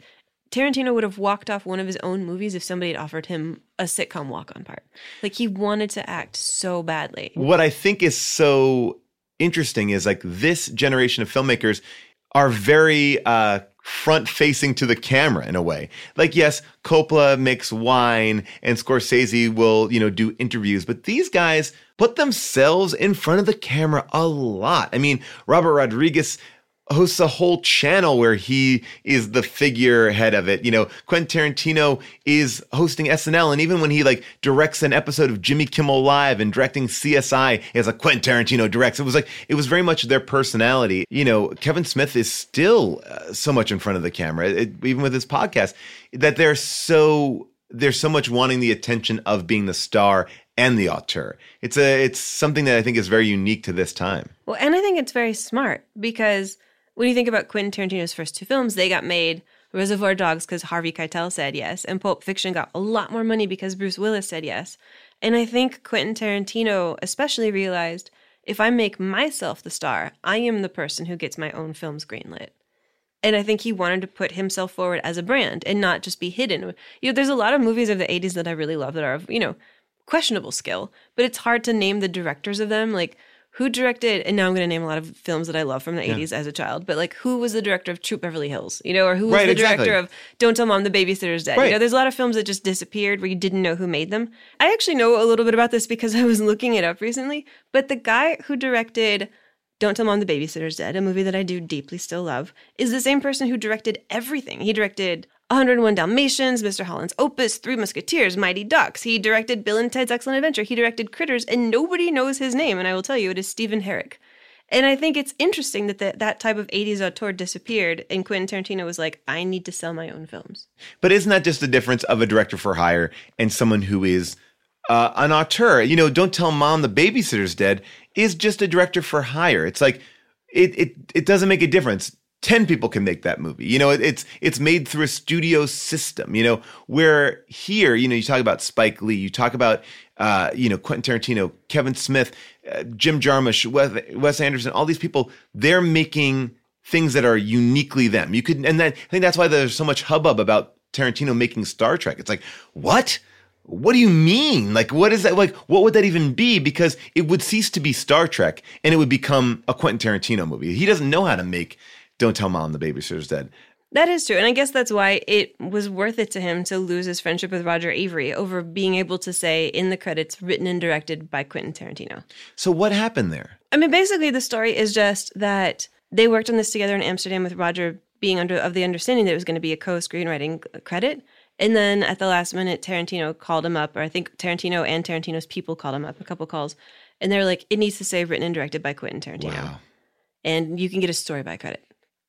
Tarantino would have walked off one of his own movies if somebody had offered him a sitcom walk on part. Like he wanted to act so badly. what I think is so interesting is like this generation of filmmakers are very uh front facing to the camera in a way. Like yes, Coppola makes wine and Scorsese will, you know, do interviews, but these guys put themselves in front of the camera a lot. I mean, Robert Rodriguez hosts a whole channel where he is the figurehead of it. You know, Quentin Tarantino is hosting SNL, and even when he like directs an episode of Jimmy Kimmel Live and directing CSI, as a Quentin Tarantino directs. It was like it was very much their personality. You know, Kevin Smith is still uh, so much in front of the camera, it, even with his podcast, that they're so there's so much wanting the attention of being the star and the auteur. It's a it's something that I think is very unique to this time. Well, and I think it's very smart because when you think about Quentin Tarantino's first two films, they got made Reservoir Dogs because Harvey Keitel said yes, and Pulp Fiction got a lot more money because Bruce Willis said yes. And I think Quentin Tarantino especially realized if I make myself the star, I am the person who gets my own films greenlit. And I think he wanted to put himself forward as a brand and not just be hidden. You know, there's a lot of movies of the 80s that I really love that are, of, you know, questionable skill, but it's hard to name the directors of them. Like, who directed, and now I'm going to name a lot of films that I love from the Yeah. 80s as a child, but like, who was the director of Troop Beverly Hills? You know, or who was Right, the exactly. director of Don't Tell Mom the Babysitter's Dead? Right. You know, there's a lot of films that just disappeared where you didn't know who made them. I actually know a little bit about this because I was looking it up recently, but the guy who directed don't Tell Mom the Babysitter's Dead, a movie that I do deeply still love, is the same person who directed everything. He directed 101 Dalmatians, Mr. Holland's Opus, Three Musketeers, Mighty Ducks. He directed Bill and Ted's Excellent Adventure. He directed Critters, and nobody knows his name. And I will tell you, it is Stephen Herek. And I think it's interesting that the, that type of 80s auteur disappeared, and Quentin Tarantino was like, I need to sell my own films. But isn't that just the difference of a director for hire and someone who is uh, an auteur? You know, don't tell mom the babysitter's dead is just a director for hire. It's like it it it doesn't make a difference. Ten people can make that movie. You know, it, it's it's made through a studio system. You know, where here, you know, you talk about Spike Lee, you talk about uh, you know Quentin Tarantino, Kevin Smith, uh, Jim Jarmusch, Wes, Wes Anderson, all these people. They're making things that are uniquely them. You could, and then I think that's why there's so much hubbub about Tarantino making Star Trek. It's like, what? What do you mean? Like, what is that? Like, what would that even be? Because it would cease to be Star Trek and it would become a Quentin Tarantino movie. He doesn't know how to make Don't Tell Mom the Babysitter's Dead. That is true. And I guess that's why it was worth it to him to lose his friendship with Roger Avary over being able to say in the credits, written and directed by Quentin Tarantino. So, what happened there? I mean, basically, the story is just that they worked on this together in Amsterdam with Roger being under of the understanding that it was going to be a co-screenwriting credit. And then at the last minute, Tarantino called him up, or I think Tarantino and Tarantino's people called him up, a couple calls, and they're like, "It needs to say written and directed by Quentin Tarantino, and you can get a story by credit."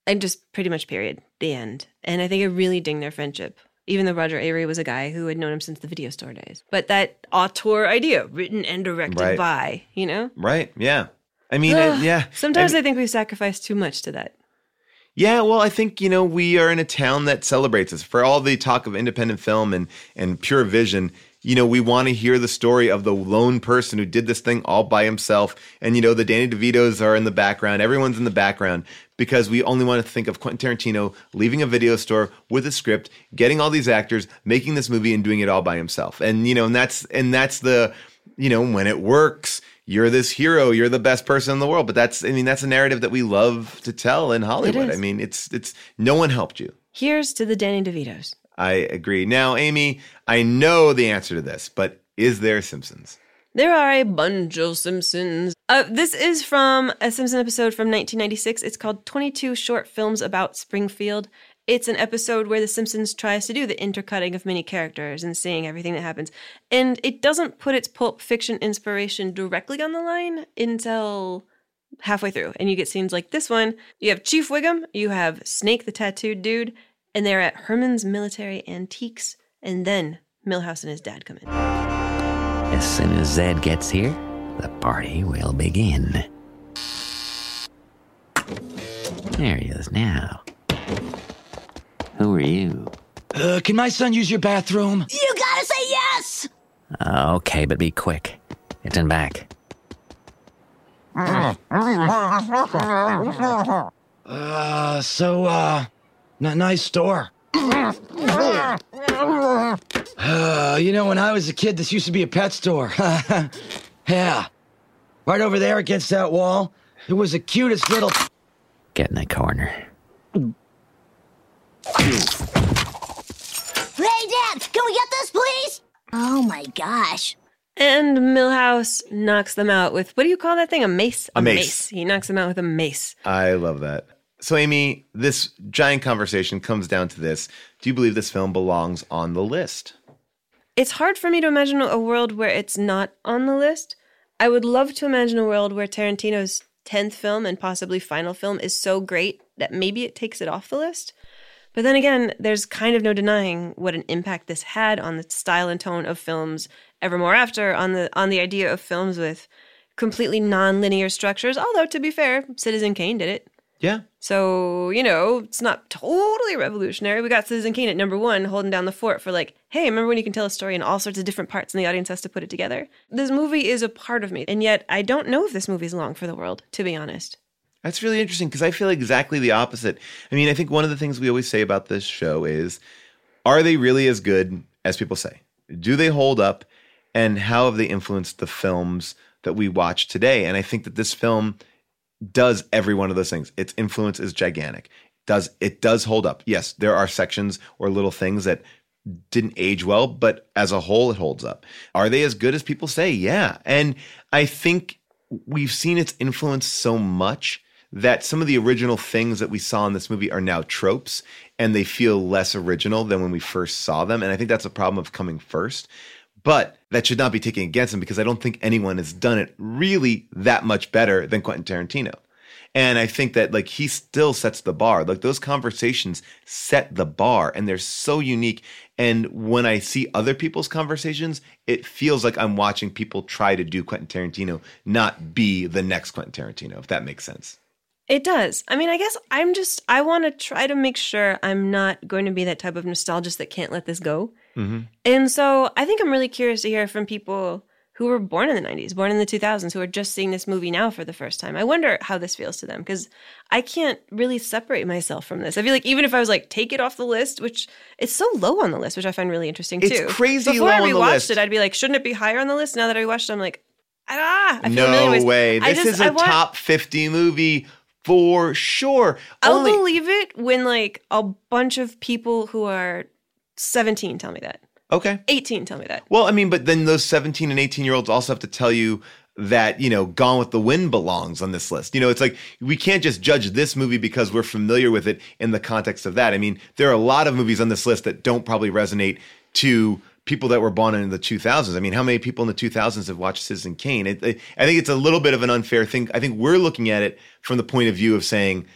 And just pretty much period, the end. And I think it really dinged their friendship. Even though Roger Avary was a guy who had known him since the video store days, but that auteur idea, written and directed Right. by, you know, Right? Yeah. I mean, yeah. Sometimes And- I think we sacrifice too much to that. Yeah, well, I think you know we are in a town that celebrates us. For all the talk of independent film and and pure vision, you know, we want to hear the story of the lone person who did this thing all by himself. And you know, the Danny DeVitos are in the background. Everyone's in the background because we only want to think of Quentin Tarantino leaving a video store with a script, getting all these actors, making this movie, and doing it all by himself. And you know, and that's and that's the you know when it works you're this hero you're the best person in the world but that's i mean that's a narrative that we love to tell in hollywood i mean it's it's no one helped you Here's to the Danny DeVitos. I agree now amy i know the answer to this but is there simpsons There are a bunch of Simpsons. Uh, this is from a Simpson episode from 1996. It's called 22 Short Films About Springfield. It's an episode where The Simpsons tries to do the intercutting of many characters and seeing everything that happens. And it doesn't put its pulp fiction inspiration directly on the line until halfway through. And you get scenes like this one. You have Chief Wiggum, you have Snake the tattooed dude, and they're at Herman's Military Antiques. And then Milhouse and his dad come in. As soon as Zed gets here, the party will begin. There he is now. Who are you? Uh, can my son use your bathroom? You gotta say yes! Okay, but be quick. It's in back. Uh, so, uh, n- nice store. Uh, you know, when I was a kid, this used to be a pet store. yeah. Right over there against that wall, it was the cutest little. Get in the corner. Hey, Dad, can we get this, please? Oh my gosh. And Milhouse knocks them out with what do you call that thing? A mace? A mace. He knocks them out with a mace. i love that So, Amy, this giant conversation comes down to this. Do you believe this film belongs on the list? It's hard for me to imagine a world where it's not on the list. I would love to imagine a world where Tarantino's 10th film and possibly final film is so great that maybe it takes it off the list. But then again, there's kind of no denying what an impact this had on the style and tone of films evermore after, on the on the idea of films with completely non-linear structures. Although to be fair, Citizen Kane did it. Yeah. So, you know, it's not totally revolutionary. We got Citizen Kane at number one holding down the fort for like, hey, remember when you can tell a story in all sorts of different parts and the audience has to put it together? This movie is a part of me. And yet I don't know if this movie's long for the world, to be honest. That's really interesting because I feel exactly the opposite. I mean, I think one of the things we always say about this show is are they really as good as people say? Do they hold up? And how have they influenced the films that we watch today? And I think that this film does every one of those things. Its influence is gigantic. Does it does hold up? Yes, there are sections or little things that didn't age well, but as a whole, it holds up. Are they as good as people say? Yeah. And I think we've seen its influence so much that some of the original things that we saw in this movie are now tropes and they feel less original than when we first saw them. And I think that's a problem of coming first. But that should not be taken against him because I don't think anyone has done it really that much better than Quentin Tarantino. And I think that like he still sets the bar. Like those conversations set the bar and they're so unique. And when I see other people's conversations, it feels like I'm watching people try to do Quentin Tarantino, not be the next Quentin Tarantino, if that makes sense. It does. I mean, I guess I'm just, I want to try to make sure I'm not going to be that type of nostalgist that can't let this go. Mm-hmm. And so I think I'm really curious to hear from people who were born in the 90s, born in the 2000s, who are just seeing this movie now for the first time. I wonder how this feels to them because I can't really separate myself from this. I feel like even if I was like, take it off the list, which it's so low on the list, which I find really interesting It's too. crazy Before low I on the rewatched it, I'd be like, shouldn't it be higher on the list? Now that I rewatched it, I'm like, ah, I feel no way. This just- is a want- top 50 movie for sure. I'll Only- believe it when like a bunch of people who are 17 tell me that. okay. 18 tell me that. Well, I mean, but then those 17 and 18 year olds also have to tell you that, you know, Gone with the Wind belongs on this list. You know, it's like we can't just judge this movie because we're familiar with it in the context of that. I mean, there are a lot of movies on this list that don't probably resonate to people that were born in the 2000s. I mean, how many people in the 2000s have watched Citizen Kane? It, it- I think it's a little bit of an unfair thing. I think we're looking at it from the point of view of saying,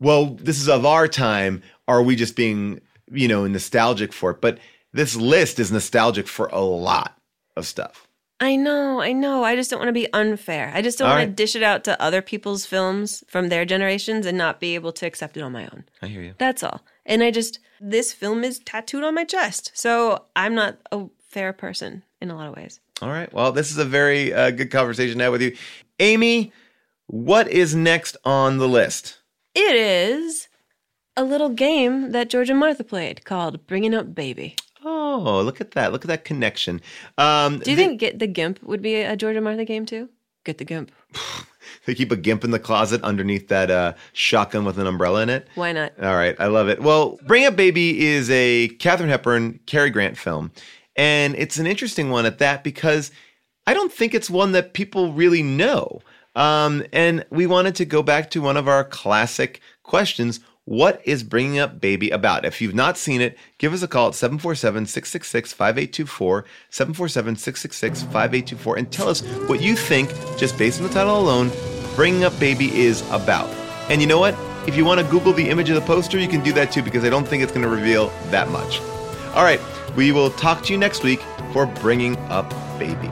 well, this is of our time. Are we just being, you know, nostalgic for it? But this list is nostalgic for a lot of stuff. I know, I know. I just don't want to be unfair. I just don't All want to dish it out to other people's films from their generations and not be able to accept it on my own. I hear you. That's all. And I just, this film is tattooed on my chest. So I'm not a fair person in a lot of ways. All right. Well, this is a very uh, good conversation to have with you. Amy, what is next on the list? It is a little game that George and Martha played called Bringing Up Baby. Oh, look at that. Look at that connection. Um, Do you they, think Get the Gimp would be a George and Martha game too? Get the Gimp. they keep a gimp in the closet underneath that uh, shotgun with an umbrella in it? Why not? All right, I love it. Well, Bring Up Baby is a Katharine Hepburn, Cary Grant film, and it's an interesting one at that because I don't think it's one that people really know. Um, and we wanted to go back to one of our classic questions. What is Bringing Up Baby about? If you've not seen it, give us a call at 747 666 5824, 747 666 5824, and tell us what you think, just based on the title alone, Bringing Up Baby is about. And you know what? If you want to Google the image of the poster, you can do that too, because I don't think it's going to reveal that much. All right, we will talk to you next week for Bringing Up Baby.